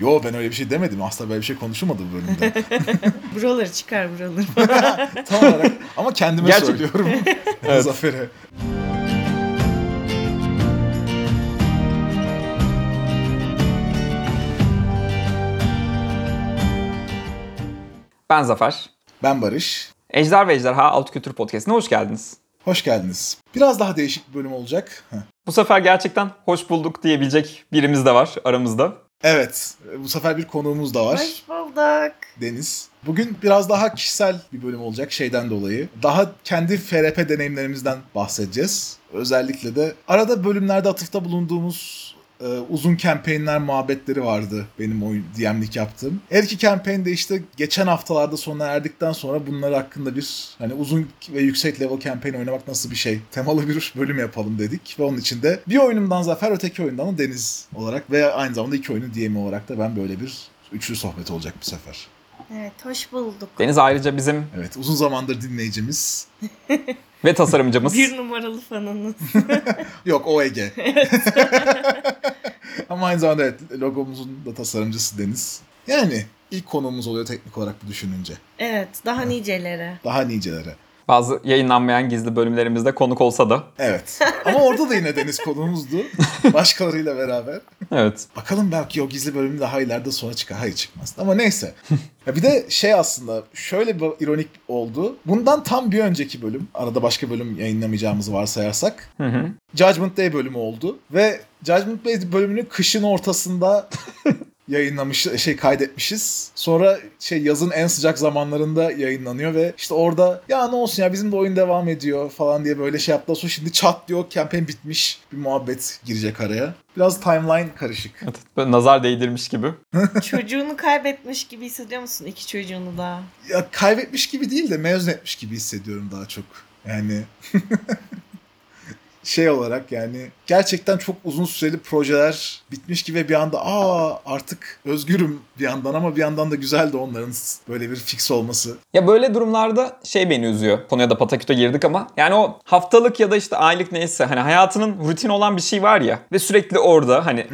Yo ben öyle bir şey demedim. Asla böyle bir şey konuşulmadı bu bölümde. buraları çıkar buraları. Tam olarak ama kendime Gerçek- söylüyorum. Evet. Zafer'e. Ben Zafer. Ben Barış. Ejder ve Ejderha Alt Kültür Podcast'ine hoş geldiniz. Hoş geldiniz. Biraz daha değişik bir bölüm olacak. Heh. Bu sefer gerçekten hoş bulduk diyebilecek birimiz de var aramızda. Evet, bu sefer bir konuğumuz da var. Hoş bulduk. Deniz. Bugün biraz daha kişisel bir bölüm olacak şeyden dolayı. Daha kendi FRP deneyimlerimizden bahsedeceğiz. Özellikle de arada bölümlerde atıfta bulunduğumuz e, uzun kampanyonlar muhabbetleri vardı benim oyun DM'lik yaptığım. Her iki kampanya de işte geçen haftalarda sona erdikten sonra bunlar hakkında bir hani uzun ve yüksek level kampanya oynamak nasıl bir şey temalı bir bölüm yapalım dedik ve onun için de bir oyunumdan Zafer öteki oyundan da Deniz olarak ve aynı zamanda iki oyunun DM olarak da ben böyle bir üçlü sohbet olacak bu sefer. Evet hoş bulduk. Deniz ayrıca bizim Evet uzun zamandır dinleyicimiz. ve tasarımcımız. Bir numaralı fanınız. Yok o Ege. Ama aynı zamanda evet logomuzun da tasarımcısı Deniz. Yani ilk konuğumuz oluyor teknik olarak bu düşününce. evet daha nicelere. Daha nicelere. Bazı yayınlanmayan gizli bölümlerimizde konuk olsa da. Evet. Ama orada da yine Deniz konuğumuzdu. Başkalarıyla beraber. Evet. Bakalım belki o gizli bölüm daha ileride sonra çıkar. Hayır çıkmaz. Ama neyse. Ya bir de şey aslında şöyle bir ironik oldu. Bundan tam bir önceki bölüm. Arada başka bölüm yayınlamayacağımızı varsayarsak. Hı hı. Judgment Day bölümü oldu. Ve Judgment Day bölümünü kışın ortasında yayınlamış şey kaydetmişiz. Sonra şey yazın en sıcak zamanlarında yayınlanıyor ve işte orada ya ne olsun ya bizim de oyun devam ediyor falan diye böyle şey yaptılar. Sonra şimdi çat diyor campaign bitmiş bir muhabbet girecek araya. Biraz timeline karışık. evet. Böyle nazar değdirmiş gibi. Çocuğunu kaybetmiş gibi hissediyor musun? İki çocuğunu da. Ya kaybetmiş gibi değil de mezun etmiş gibi hissediyorum daha çok. Yani şey olarak yani gerçekten çok uzun süreli projeler bitmiş gibi ve bir anda aa artık özgürüm bir yandan ama bir yandan da güzel de onların böyle bir fix olması. Ya böyle durumlarda şey beni üzüyor. Konuya da pataküte girdik ama. Yani o haftalık ya da işte aylık neyse hani hayatının rutin olan bir şey var ya. Ve sürekli orada hani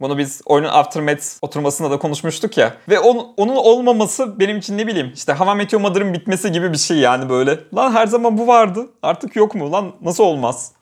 bunu biz oyunun Aftermath oturmasında da konuşmuştuk ya. Ve onun, onun olmaması benim için ne bileyim işte Hava Meteor Mother'ın bitmesi gibi bir şey yani böyle. Lan her zaman bu vardı artık yok mu lan nasıl olmaz?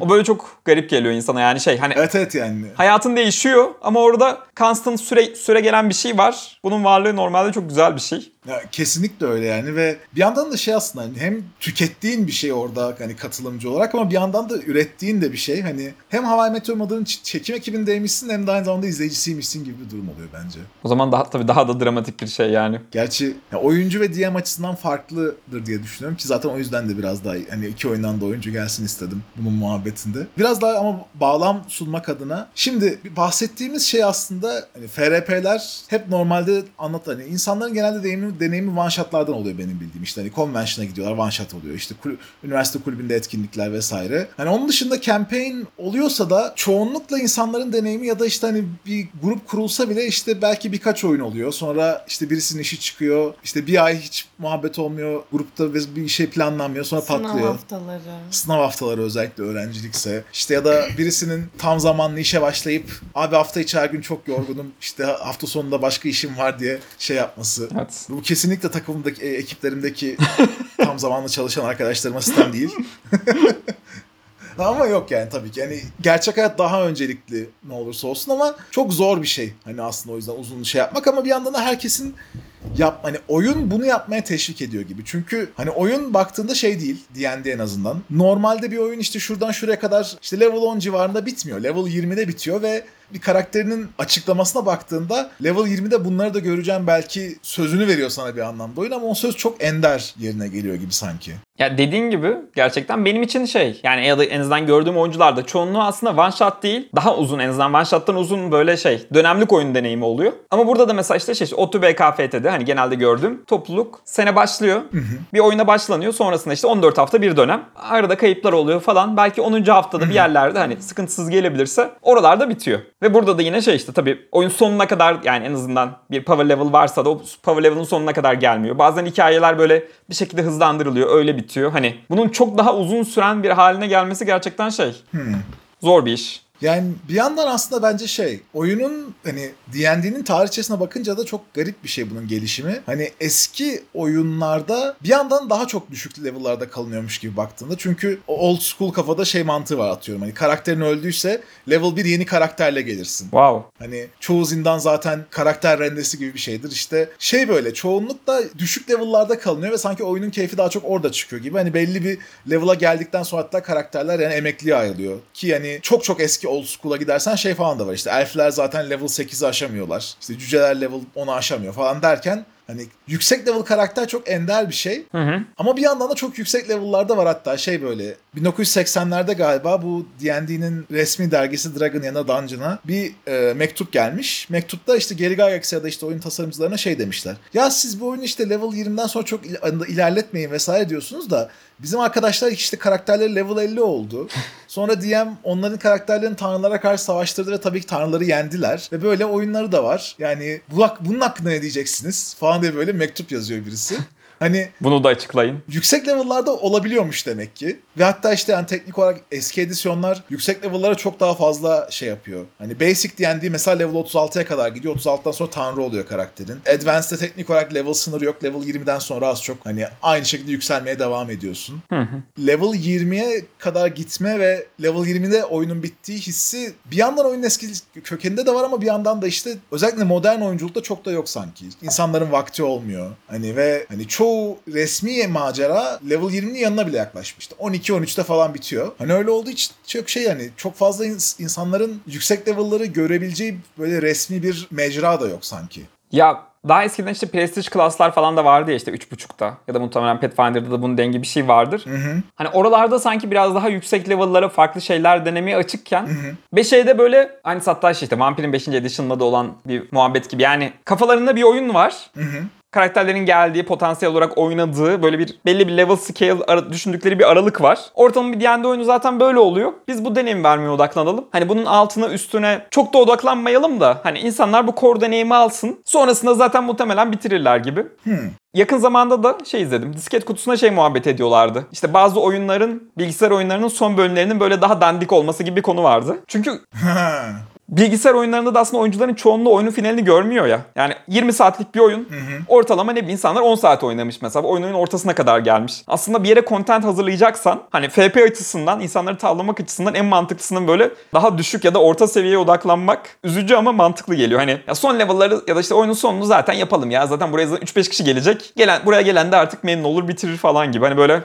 O böyle çok garip geliyor insana yani şey hani Evet evet yani. hayatın değişiyor ama orada constant süre, süre gelen bir şey var. Bunun varlığı normalde çok güzel bir şey. Ya kesinlikle öyle yani ve bir yandan da şey aslında hani hem tükettiğin bir şey orada hani katılımcı olarak ama bir yandan da ürettiğin de bir şey. Hani hem Hawaii Meteor Mother'ın çekim ekibindeymişsin hem de aynı zamanda izleyicisiymişsin gibi bir durum oluyor bence. O zaman daha tabii daha da dramatik bir şey yani. Gerçi ya oyuncu ve DM açısından farklıdır diye düşünüyorum ki zaten o yüzden de biraz daha hani iki oyundan da oyuncu gelsin istedim bunun muhabbetinde. Biraz daha ama bağlam sunmak adına. Şimdi bahsettiğimiz şey aslında hani FRP'ler hep normalde anlat hani insanların genelde deneyimi, deneyimi one shotlardan oluyor benim bildiğim. İşte hani convention'a gidiyorlar one shot oluyor. İşte kul- üniversite kulübünde etkinlikler vesaire. Hani onun dışında campaign oluyorsa da çoğunlukla insanların deneyimi ya da işte hani bir grup kurulsa bile işte belki birkaç oyun oluyor. Sonra işte birisinin işi çıkıyor. İşte bir ay hiç muhabbet olmuyor. Grupta ve bir şey planlanmıyor. Sonra Sınav patlıyor. haftaları. Sınav haftaları özellikle öğrencilikse. işte ya da birisinin tam zamanlı işe başlayıp abi hafta içi her gün çok yorgunum. işte hafta sonunda başka işim var diye şey yapması. Evet. Bu kesinlikle takımımdaki, e, ekiplerimdeki tam zamanlı çalışan arkadaşlarıma sistem değil. ama yok yani tabii ki. Yani gerçek hayat daha öncelikli ne olursa olsun ama çok zor bir şey. Hani aslında o yüzden uzun şey yapmak ama bir yandan da herkesin yap hani oyun bunu yapmaya teşvik ediyor gibi. Çünkü hani oyun baktığında şey değil D&D en azından. Normalde bir oyun işte şuradan şuraya kadar işte level 10 civarında bitmiyor. Level 20'de bitiyor ve bir karakterinin açıklamasına baktığında level 20'de bunları da göreceğim belki sözünü veriyor sana bir anlamda oyun ama o söz çok ender yerine geliyor gibi sanki. Ya dediğin gibi gerçekten benim için şey yani ya da en azından gördüğüm oyuncularda çoğunluğu aslında one shot değil daha uzun en azından one shot'tan uzun böyle şey dönemlik oyun deneyimi oluyor. Ama burada da mesela işte şey OTU BKFT'de hani genelde gördüğüm topluluk sene başlıyor. Bir oyuna başlanıyor sonrasında işte 14 hafta bir dönem. Arada kayıplar oluyor falan. Belki 10. haftada bir yerlerde hani sıkıntısız gelebilirse oralarda bitiyor. Ve burada da yine şey işte tabii oyun sonuna kadar yani en azından bir power level varsa da o power level'ın sonuna kadar gelmiyor. Bazen hikayeler böyle bir şekilde hızlandırılıyor öyle bitiyor. Hani bunun çok daha uzun süren bir haline gelmesi gerçekten şey. Zor bir iş. Yani bir yandan aslında bence şey oyunun hani D&D'nin tarihçesine bakınca da çok garip bir şey bunun gelişimi. Hani eski oyunlarda bir yandan daha çok düşük level'larda kalınıyormuş gibi baktığında. Çünkü old school kafada şey mantığı var atıyorum. Hani karakterin öldüyse level 1 yeni karakterle gelirsin. Wow. Hani çoğu zindan zaten karakter rendesi gibi bir şeydir. İşte şey böyle çoğunlukla düşük level'larda kalınıyor ve sanki oyunun keyfi daha çok orada çıkıyor gibi. Hani belli bir level'a geldikten sonra hatta karakterler yani emekliye ayrılıyor. Ki yani çok çok eski old school'a gidersen şey falan da var. İşte elfler zaten level 8'i aşamıyorlar. İşte cüceler level 10'u aşamıyor falan derken Hani yüksek level karakter çok ender bir şey. Hı hı. Ama bir yandan da çok yüksek level'larda var hatta şey böyle 1980'lerde galiba bu D&D'nin resmi dergisi Dragon ya da Dungeon'a bir e, mektup gelmiş. Mektupta işte Gary Gygax ya da işte oyun tasarımcılarına şey demişler. Ya siz bu oyunu işte level 20'den sonra çok il- ilerletmeyin vesaire diyorsunuz da bizim arkadaşlar işte karakterleri level 50 oldu. Sonra DM onların karakterlerini tanrılara karşı savaştırdı ve tabii ki tanrıları yendiler. Ve böyle oyunları da var. Yani bu, bunun hakkında ne diyeceksiniz falan diye böyle mektup yazıyor birisi. Hani Bunu da açıklayın. yüksek level'larda olabiliyormuş demek ki. Ve hatta işte yani teknik olarak eski edisyonlar yüksek level'lara çok daha fazla şey yapıyor. Hani basic D&D mesela level 36'ya kadar gidiyor. 36'dan sonra tanrı oluyor karakterin. Advanced'de teknik olarak level sınırı yok. Level 20'den sonra az çok hani aynı şekilde yükselmeye devam ediyorsun. Hı hı. Level 20'ye kadar gitme ve level 20'de oyunun bittiği hissi bir yandan oyunun eski kökeninde de var ama bir yandan da işte özellikle modern oyunculukta çok da yok sanki. İnsanların vakti olmuyor. Hani ve hani çoğu resmi macera level 20'nin yanına bile yaklaşmıştı. 12-13'te falan bitiyor. Hani öyle olduğu için çok şey yani çok fazla ins- insanların yüksek level'ları görebileceği böyle resmi bir mecra da yok sanki. Ya daha eskiden işte Prestige klaslar falan da vardı ya işte 3.5'ta ya da muhtemelen Pathfinder'da da bunun dengi bir şey vardır. Hani oralarda sanki biraz daha yüksek level'lara farklı şeyler denemeye açıkken 5E'de böyle aynı hatta işte Vampire'in 5. edition'da da olan bir muhabbet gibi. Yani kafalarında bir oyun var. Karakterlerin geldiği, potansiyel olarak oynadığı böyle bir belli bir level scale düşündükleri bir aralık var. Ortalama bir D&D oyunu zaten böyle oluyor. Biz bu deneyim vermeye odaklanalım. Hani bunun altına üstüne çok da odaklanmayalım da hani insanlar bu core deneyimi alsın. Sonrasında zaten muhtemelen bitirirler gibi. Yakın zamanda da şey izledim. Disket kutusuna şey muhabbet ediyorlardı. İşte bazı oyunların, bilgisayar oyunlarının son bölümlerinin böyle daha dandik olması gibi bir konu vardı. Çünkü bilgisayar oyunlarında da aslında oyuncuların çoğunluğu oyunun finalini görmüyor ya. Yani 20 saatlik bir oyun. Ortalama ne bileyim insanlar 10 saat oynamış mesela. Oyunun ortasına kadar gelmiş. Aslında bir yere content hazırlayacaksan hani FP açısından, insanları tavlamak açısından en mantıklısının böyle daha düşük ya da orta seviyeye odaklanmak üzücü ama mantıklı geliyor. Hani ya son level'ları ya da işte oyunun sonunu zaten yapalım ya. Zaten buraya zaten 3-5 kişi gelecek. Gelen buraya gelen de artık memnun olur bitirir falan gibi. Hani böyle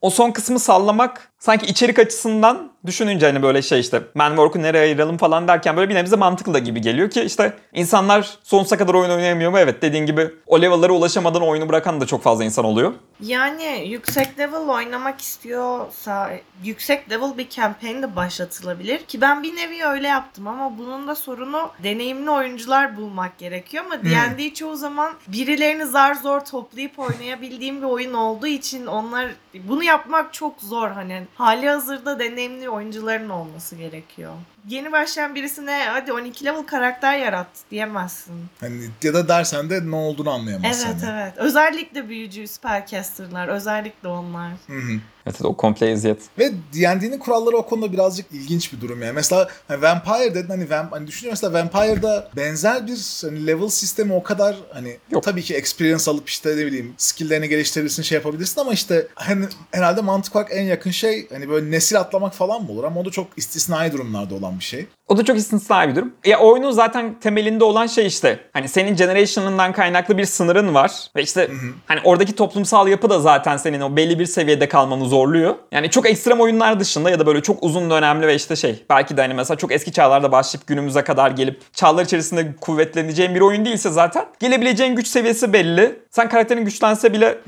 o son kısmı sallamak sanki içerik açısından düşününce hani böyle şey işte manwork'u nereye ayıralım falan derken böyle bir nebze mantıklı da gibi geliyor ki işte insanlar sonsuza kadar oyun oynayamıyor mu? Evet dediğin gibi o level'lara ulaşamadan oyunu bırakan da çok fazla insan oluyor. Yani yüksek level oynamak istiyorsa yüksek level bir campaign de başlatılabilir ki ben bir nevi öyle yaptım ama bunun da sorunu deneyimli oyuncular bulmak gerekiyor ama D&D çoğu zaman birilerini zar zor toplayıp oynayabildiğim bir oyun olduğu için onlar bunu yapmak çok zor hani hali hazırda deneyimli oyuncuların olması gerekiyor. Yeni başlayan birisine hadi 12 level karakter yarat diyemezsin. Hani ya da dersen de ne olduğunu anlayamazsın. Evet hani. evet. Özellikle büyücü spellcaster'lar. Özellikle onlar. Hı hı. Evet o komple eziyet. Ve D&D'nin kuralları o konuda birazcık ilginç bir durum yani. Mesela hani Vampire dedin hani, vamp, hani düşünüyorum mesela Vampire'da benzer bir hani level sistemi o kadar hani Yok. tabii ki experience alıp işte ne bileyim skill'lerini geliştirebilirsin şey yapabilirsin ama işte hani herhalde mantık olarak en yakın şey hani böyle nesil atlamak falan mı olur ama o da çok istisnai durumlarda olan bir şey. O da çok istisnai bir durum. Ya oyunun zaten temelinde olan şey işte hani senin generation'ından kaynaklı bir sınırın var ve işte hani oradaki toplumsal yapı da zaten senin o belli bir seviyede kalmanı zorluyor. Yani çok ekstrem oyunlar dışında ya da böyle çok uzun dönemli ve işte şey belki de hani mesela çok eski çağlarda başlayıp günümüze kadar gelip çağlar içerisinde kuvvetleneceğin bir oyun değilse zaten gelebileceğin güç seviyesi belli. Sen karakterin güçlense bile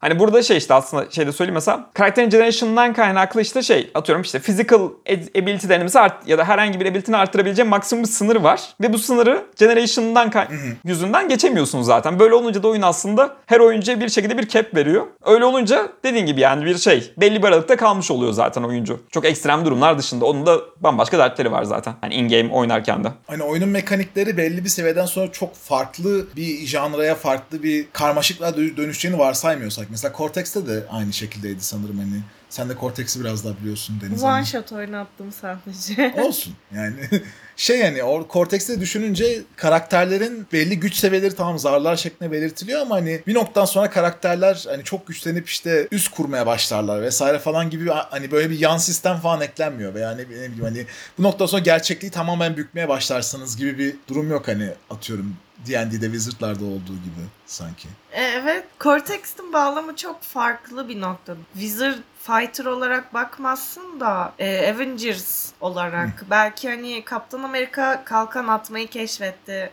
Hani burada şey işte aslında şeyde söyleyeyim mesela karakterin generation'dan kaynaklı işte şey atıyorum işte physical ability'lerini mesela art- ya da herhangi bir ability'ni arttırabileceğin maksimum bir sınır var. Ve bu sınırı generation'dan yüzünden geçemiyorsun zaten. Böyle olunca da oyun aslında her oyuncuya bir şekilde bir cap veriyor. Öyle olunca dediğin gibi yani bir şey belli bir aralıkta kalmış oluyor zaten oyuncu. Çok ekstrem durumlar dışında onun da bambaşka dertleri var zaten. Hani in-game oynarken de. Hani oyunun mekanikleri belli bir seviyeden sonra çok farklı bir janraya, farklı bir karmaşıklığa dö- dönüşeceğini varsaymıyorsak. Mesela Cortex'te de aynı şekildeydi sanırım hani. Sen de Cortex'i biraz daha biliyorsun Deniz One Hanım. shot oynattım sadece. Olsun yani. şey yani o Cortex'te düşününce karakterlerin belli güç seviyeleri tamam zarlar şeklinde belirtiliyor ama hani bir noktadan sonra karakterler hani çok güçlenip işte üst kurmaya başlarlar vesaire falan gibi hani böyle bir yan sistem falan eklenmiyor ve yani ne bileyim hani bu noktadan sonra gerçekliği tamamen bükmeye başlarsınız gibi bir durum yok hani atıyorum D&D'de Wizard'larda olduğu gibi sanki. E, Evet, Cortex'in bağlamı çok farklı bir nokta. Wizard Fighter olarak bakmazsın da e, Avengers olarak belki hani Kaptan Amerika kalkan atmayı keşfetti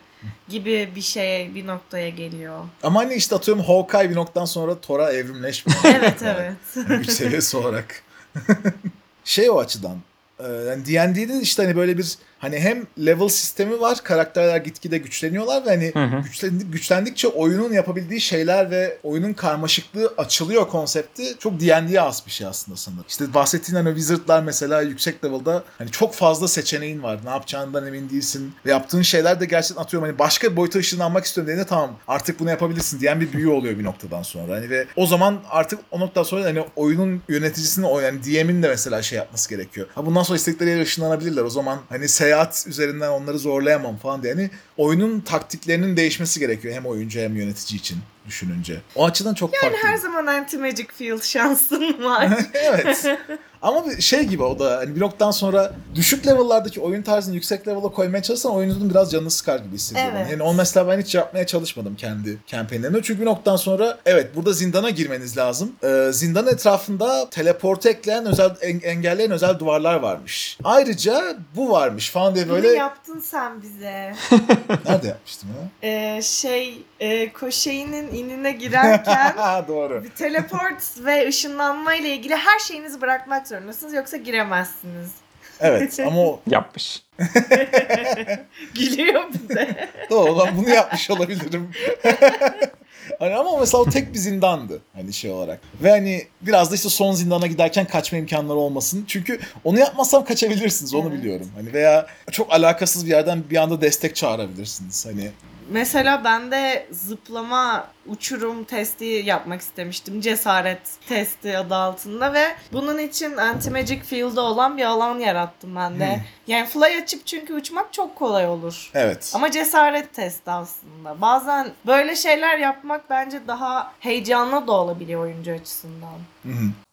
gibi bir şey bir noktaya geliyor. Ama hani işte atıyorum Hawkeye bir noktadan sonra Thor'a evrimleşmiyor. Evet evet. Yani güç seviyesi olarak. şey o açıdan. e, Yani D&D'de işte hani böyle bir hani hem level sistemi var. Karakterler gitgide güçleniyorlar ve hani Hı hı. güçlendi- güçlendikçe oyunun yapabildiği şeyler ve oyunun karmaşıklığı açılıyor konsepti. Çok D&D'ye az bir şey aslında sanırım. İşte bahsettiğin hani Wizard'lar mesela yüksek level'da hani çok fazla seçeneğin var. Ne yapacağından emin değilsin. Ve yaptığın şeyler de gerçekten atıyorum hani başka bir boyuta ışınlanmak istiyorum dediğinde tamam artık bunu yapabilirsin diyen bir büyü oluyor bir noktadan sonra. Hani ve o zaman artık o noktadan sonra hani oyunun yöneticisinin o yani DM'in de mesela şey yapması gerekiyor. Ha bundan sonra istedikleri yere ışınlanabilirler. O zaman hani seyahat üzerinden onları zorlayamam falan diye. Hani oyunun taktiklerinin değişmesi gerekiyor hem oyuncu hem yönetici için düşününce. O açıdan çok farklı. Her zaman anti-magic field şansın var. evet. Ama bir şey gibi o da hani bir noktadan sonra düşük level'lardaki oyun tarzını yüksek level'a koymaya çalışsan oyuncunun biraz canını sıkar gibi hissediyorum. Evet. Yani onu mesela ben hiç yapmaya çalışmadım kendi kampanyamda. Çünkü bir noktadan sonra evet burada zindana girmeniz lazım. Ee, zindan etrafında teleportu ekleyen özel en- engelleyen özel duvarlar varmış. Ayrıca bu varmış falan diye Bunu böyle yaptın sen bize. nerede yapmıştım ya? Ee, şey e, Koşeyi'nin inine girerken Doğru. bir teleport ve ışınlanma ile ilgili her şeyinizi bırakmak zorundasınız yoksa giremezsiniz. Evet ama o Yapmış. Gülüyor bize. Doğru lan bunu yapmış olabilirim. hani ama mesela o tek bir zindandı hani şey olarak. Ve hani biraz da işte son zindana giderken kaçma imkanları olmasın. Çünkü onu yapmazsam kaçabilirsiniz onu Evet. biliyorum. Hani veya çok alakasız bir yerden bir anda destek çağırabilirsiniz. Hani Mesela ben de zıplama uçurum testi yapmak istemiştim. Cesaret testi adı altında ve bunun için anti-magic olan bir alan yarattım ben de. Hmm. Yani fly açıp çünkü uçmak çok kolay olur. evet. Ama cesaret testi aslında. Bazen böyle şeyler yapmak bence daha heyecanlı da olabiliyor oyuncu açısından.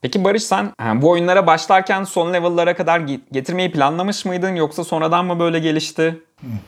Peki Barış sen bu oyunlara başlarken son level'lara kadar ge- getirmeyi planlamış mıydın yoksa sonradan mı böyle gelişti?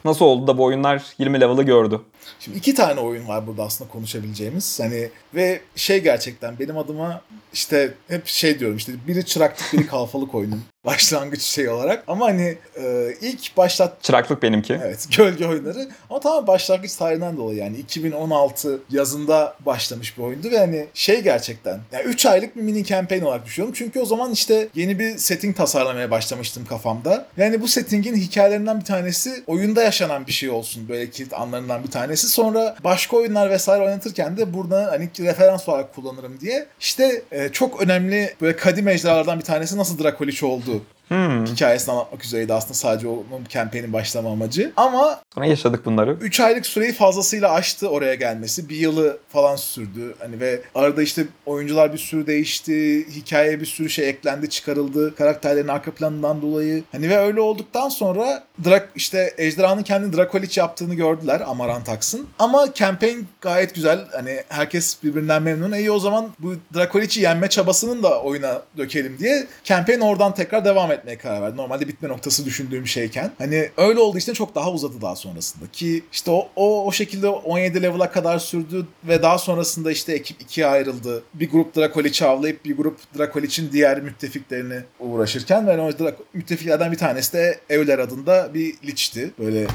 Nasıl oldu da bu oyunlar 20 level'ı gördü? Şimdi iki tane oyun var burada aslında konuşabileceğimiz. Hani ve şey gerçekten benim adıma işte hep şey diyorum işte biri çıraklık biri kalfalık oyunun başlangıç şey olarak. Ama hani e, ilk başlat Çıraklık benimki. Evet gölge oyunları ama tamam başlangıç tarihinden dolayı yani 2016 yazında başlamış bir oyundu ve hani şey gerçekten yani 3 aylık bir mini campaign olarak düşünüyorum. Çünkü o zaman işte yeni bir setting tasarlamaya başlamıştım kafamda. Yani bu settingin hikayelerinden bir tanesi oyunda yaşanan bir şey olsun böyle kilit anlarından bir tanesi. Sonra başka oyunlar vesaire oynatırken de burada hani referans olarak kullanırım diye. İşte e, çok önemli böyle kadim ejderhalardan bir tanesi nasıl Drakoliç oldu tudo Hmm. hikayesini anlatmak üzereydi aslında sadece onun campaign'in başlama amacı. Ama Sonra yaşadık bunları. 3 aylık süreyi fazlasıyla aştı oraya gelmesi. Bir yılı falan sürdü. Hani ve arada işte oyuncular bir sürü değişti. Hikayeye bir sürü şey eklendi, çıkarıldı. Karakterlerin arka planından dolayı. Hani ve öyle olduktan sonra Drak işte ejderhanın kendi Drakoliç yaptığını gördüler Amarantax'ın. Ama campaign gayet güzel. Hani herkes birbirinden memnun. E iyi o zaman bu Drakoliç'i yenme çabasının da oyuna dökelim diye campaign oradan tekrar devam etmeye karar verdi. Normalde bitme noktası düşündüğüm şeyken. Hani öyle olduğu için çok daha uzadı daha sonrasında. Ki işte o, o, o şekilde 17 level'a kadar sürdü ve daha sonrasında işte ekip ikiye ayrıldı. Bir grup Drakoliç'i avlayıp bir grup Drakoliç'in diğer müttefiklerini uğraşırken ve o Drak- müttefiklerden bir tanesi de Evler adında bir liçti. Böyle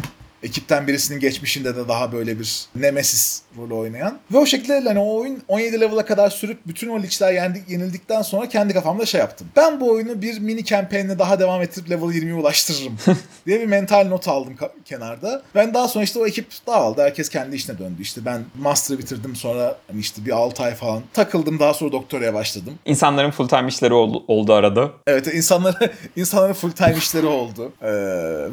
ekipten birisinin geçmişinde de daha böyle bir nemesis rolü oynayan. Ve o şekilde hani o oyun 17 level'a kadar sürüp bütün o liçler yendik, yenildikten sonra kendi kafamda şey yaptım. Ben bu oyunu bir mini campaign'le daha devam ettirip level 20'ye ulaştırırım diye bir mental not aldım kenarda. Ben daha sonra işte o ekip dağıldı. Herkes kendi işine döndü. İşte ben master'ı bitirdim sonra hani işte bir 6 ay falan takıldım. Daha sonra doktoraya başladım. İnsanların full time işleri oldu, oldu arada. Evet insanlara insanların full time işleri oldu. Ee,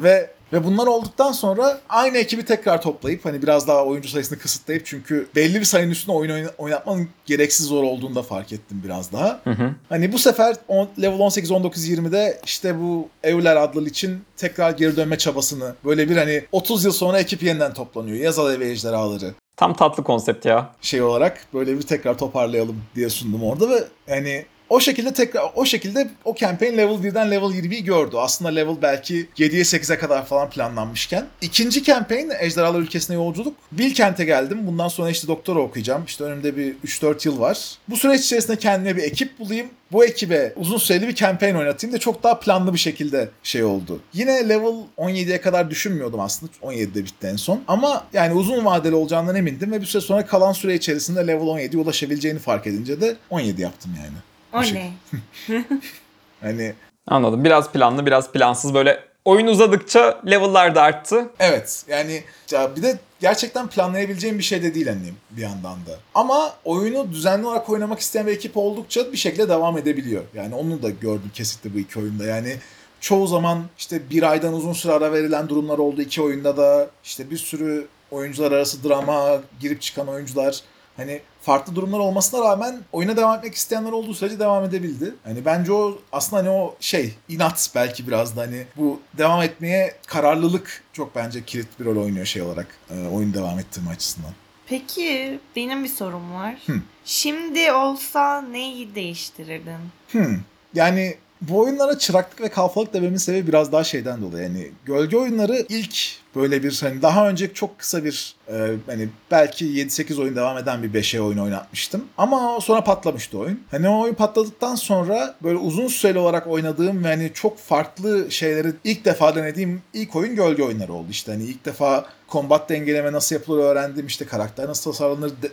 ve Ve bunlar olduktan sonra aynı ekibi tekrar toplayıp hani biraz daha oyuncu sayısını kısıtlayıp çünkü belli bir sayının üstünde oyun oyna- oynatmanın gereksiz zor olduğunu da fark ettim biraz daha. Hı hı. Hani bu sefer on- level 18 19 20'de işte bu Evler adlı için tekrar geri dönme çabasını böyle bir hani 30 yıl sonra ekip yeniden toplanıyor. Yaz alevi ejderhaları Tam tatlı konsept ya. şey olarak böyle bir tekrar toparlayalım diye sundum orada ve yani o şekilde tekrar o şekilde o campaign level 1'den level 20'yi gördü. Aslında level belki 7'ye 8'e kadar falan planlanmışken. İkinci campaign Ejderhalar Ülkesine Yolculuk. Bilkent'e geldim. Bundan sonra işte doktora okuyacağım. İşte önümde bir 3-4 yıl var. Bu süreç içerisinde kendime bir ekip bulayım. Bu ekibe uzun süreli bir campaign oynatayım da çok daha planlı bir şekilde şey oldu. Yine level 17'ye kadar düşünmüyordum aslında. 17'de bitti en son. Ama yani uzun vadeli olacağından emindim ve bir süre sonra kalan süre içerisinde level 17'ye ulaşabileceğini fark edince de 17 yaptım yani. O şey- ne? Hani Anladım. Biraz planlı, biraz plansız böyle oyun uzadıkça level'lar da arttı. evet yani ya bir de gerçekten planlayabileceğim bir şey de değil hani bir yandan da. Ama oyunu düzenli olarak oynamak isteyen bir ekip oldukça bir şekilde devam edebiliyor. Yani onu da gördüm kesinlikle bu iki oyunda. Yani çoğu zaman işte bir aydan uzun süre ara verilen durumlar oldu iki oyunda da. işte bir sürü oyuncular arası drama girip çıkan oyuncular. Hani farklı durumlar olmasına rağmen oyuna devam etmek isteyenler olduğu sürece devam edebildi. Hani bence o aslında hani o şey inat belki biraz da hani bu devam etmeye kararlılık çok bence kilit bir rol oynuyor şey olarak e, oyun devam ettirme açısından. Peki benim bir sorum var. Hı. Şimdi olsa neyi değiştirirdin? Hmm. Yani bu oyunlara çıraklık ve kalfalık dememin sebebi biraz daha şeyden dolayı. Yani gölge oyunları ilk böyle bir hani daha önce çok kısa bir e, hani belki 7-8 oyun devam eden bir 5'e oyun oynatmıştım. Ama sonra patlamıştı oyun. Hani o oyun patladıktan sonra böyle uzun süreli olarak oynadığım ve hani çok farklı şeyleri ilk defa denediğim ilk oyun gölge oyunları oldu. İşte hani ilk defa kombat dengeleme nasıl yapılır öğrendim. işte karakter nasıl tasarlanır, de-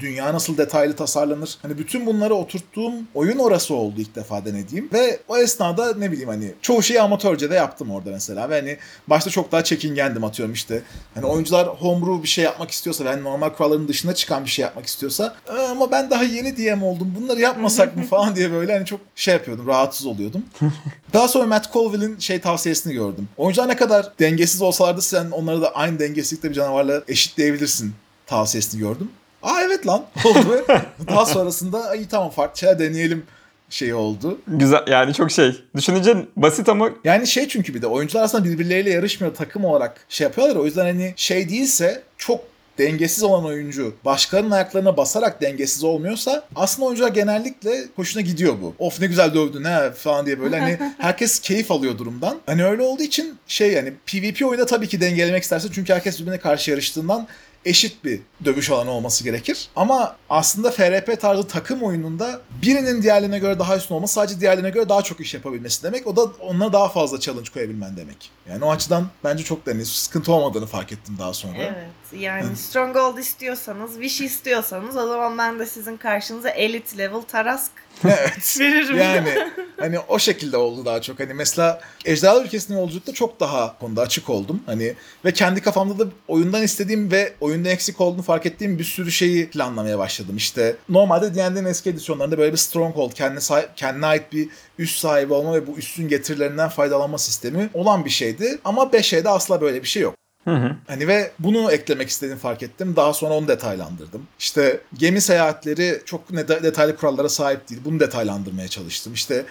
dünya nasıl detaylı tasarlanır. Hani bütün bunları oturttuğum oyun orası oldu ilk defa denediğim. Ve o esnada ne bileyim hani çoğu şeyi amatörce de yaptım orada mesela. Ve hani başta çok daha çekingendim atıyorum işte. Hani oyuncular homebrew bir şey yapmak istiyorsa ve hani normal kuralların dışına çıkan bir şey yapmak istiyorsa "Ee, ama ben daha yeni DM oldum bunları yapmasak mı falan diye böyle hani çok şey yapıyordum rahatsız oluyordum. Daha sonra Matt Colville'in şey tavsiyesini gördüm. Oyuncular ne kadar dengesiz olsalardı sen onları da aynı dengesizlikte bir canavarla eşitleyebilirsin tavsiyesini gördüm. Aa evet lan oldu daha sonrasında iyi tamam farklı şeyler deneyelim şeyi oldu. Güzel yani çok şey. Düşününce basit ama Yani şey çünkü bir de oyuncular aslında birbirleriyle yarışmıyor takım olarak şey yapıyorlar. O yüzden hani şey değilse çok dengesiz olan oyuncu başkalarının ayaklarına basarak dengesiz olmuyorsa aslında oyuncular genellikle hoşuna gidiyor bu. Of ne güzel dövdün ha falan diye böyle hani herkes keyif alıyor durumdan. Hani öyle olduğu için şey yani PvP oyunda tabii ki dengelemek istersin çünkü herkes birbirine karşı yarıştığından eşit bir dövüş alanı olması gerekir. Ama aslında FRP tarzı takım oyununda birinin diğerlerine göre daha üstün olması sadece diğerlerine göre daha çok iş yapabilmesi demek. O da onlara daha fazla challenge koyabilmen demek. Yani o açıdan bence çok da hani sıkıntı olmadığını fark ettim daha sonra. Evet. Yani. Stronghold istiyorsanız, Wish istiyorsanız o zaman ben de sizin karşınıza Elite Level Tarask evet. veririm. Yani hani o şekilde oldu daha çok. Hani mesela Ejderhalar Ülkesi'nin yolculukta çok daha konuda açık oldum. Hani ve kendi kafamda da oyundan istediğim ve oyunda eksik olduğunu fark ettiğim bir sürü şeyi planlamaya başladım. İşte normalde D&D'nin eski edisyonlarında böyle bir Stronghold, kendine, sahip, kendine ait bir üst sahibi olma ve bu üstün getirilerinden faydalanma sistemi olan bir şeydi. Ama 5'e asla böyle bir şey yok. Hı hı. Hani ve bunu eklemek istediğimi fark ettim. Daha sonra onu detaylandırdım. İşte gemi seyahatleri çok detaylı kurallara sahip değil. Bunu detaylandırmaya çalıştım. İşte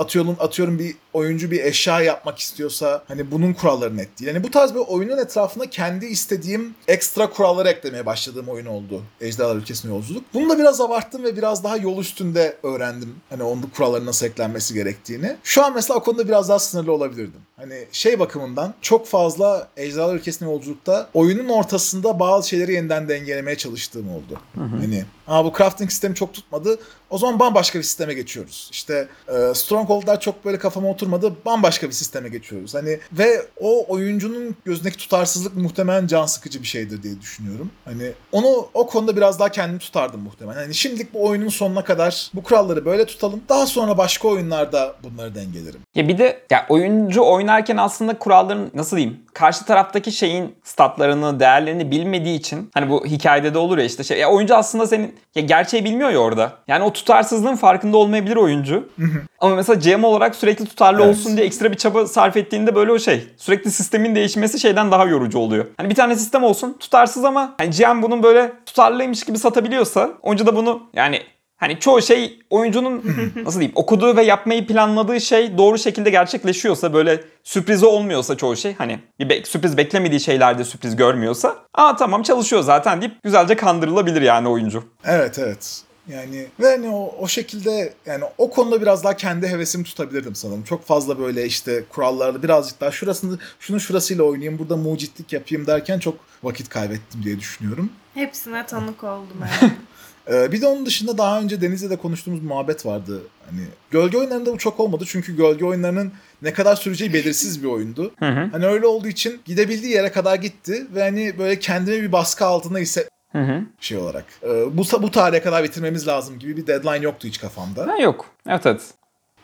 atıyorum atıyorum bir oyuncu bir eşya yapmak istiyorsa hani bunun kuralları net değil. Yani bu tarz bir oyunun etrafına kendi istediğim ekstra kuralları eklemeye başladığım oyun oldu. Ejderhalar Ülkesi'ne yolculuk. Bunu da biraz abarttım ve biraz daha yol üstünde öğrendim. Hani onun kuralların nasıl eklenmesi gerektiğini. Şu an mesela o konuda biraz daha sınırlı olabilirdim. Hani şey bakımından çok fazla Ejderhalar Ülkesi'ne yolculukta oyunun ortasında bazı şeyleri yeniden dengelemeye çalıştığım oldu. Hani Aa bu crafting sistemi çok tutmadı. O zaman bambaşka bir sisteme geçiyoruz. İşte e, Stronghold'lar çok böyle kafama oturmadı. Bambaşka bir sisteme geçiyoruz. Hani ve o oyuncunun gözündeki tutarsızlık muhtemelen can sıkıcı bir şeydir diye düşünüyorum. Hani onu o konuda biraz daha kendimi tutardım muhtemelen. Hani şimdilik bu oyunun sonuna kadar bu kuralları böyle tutalım. Daha sonra başka oyunlarda bunları dengelerim. Ya bir de ya oyuncu oynarken aslında kuralların nasıl diyeyim karşı taraftaki şeyin statlarını, değerlerini bilmediği için hani bu hikayede de olur ya işte şey ya oyuncu aslında senin ya gerçeği bilmiyor ya orada. Yani o tutarsızlığın farkında olmayabilir oyuncu. Ama mesela GM olarak sürekli tutarlı Evet. olsun diye ekstra bir çaba sarf ettiğinde böyle o şey sürekli sistemin değişmesi şeyden daha yorucu oluyor. Hani bir tane sistem olsun tutarsız ama hani GM bunun böyle tutarlıymış gibi satabiliyorsa oyuncu da bunu yani Hani çoğu şey oyuncunun nasıl diyeyim okuduğu ve yapmayı planladığı şey doğru şekilde gerçekleşiyorsa böyle sürprizi olmuyorsa çoğu şey hani bir be- sürpriz beklemediği şeylerde sürpriz görmüyorsa aa tamam çalışıyor zaten deyip güzelce kandırılabilir yani oyuncu. Evet evet. Yani ve hani o, o şekilde yani o konuda biraz daha kendi hevesimi tutabilirdim sanırım. Çok fazla böyle işte kurallarda birazcık daha şurasını şunun şurasıyla oynayayım burada mucitlik yapayım derken çok vakit kaybettim diye düşünüyorum. Hepsine tanık oldum yani. Ee, bir de onun dışında daha önce Deniz'le de konuştuğumuz muhabbet vardı. Hani gölge oyunlarında bu çok olmadı çünkü gölge oyunlarının ne kadar süreceği belirsiz bir oyundu. Hı hı. Hani öyle olduğu için gidebildiği yere kadar gitti ve hani böyle kendimi bir baskı altında hisset Hı hı. şey olarak. Ee, bu bu tarihe kadar bitirmemiz lazım gibi bir deadline yoktu hiç kafamda. Ha, yok. Evet evet.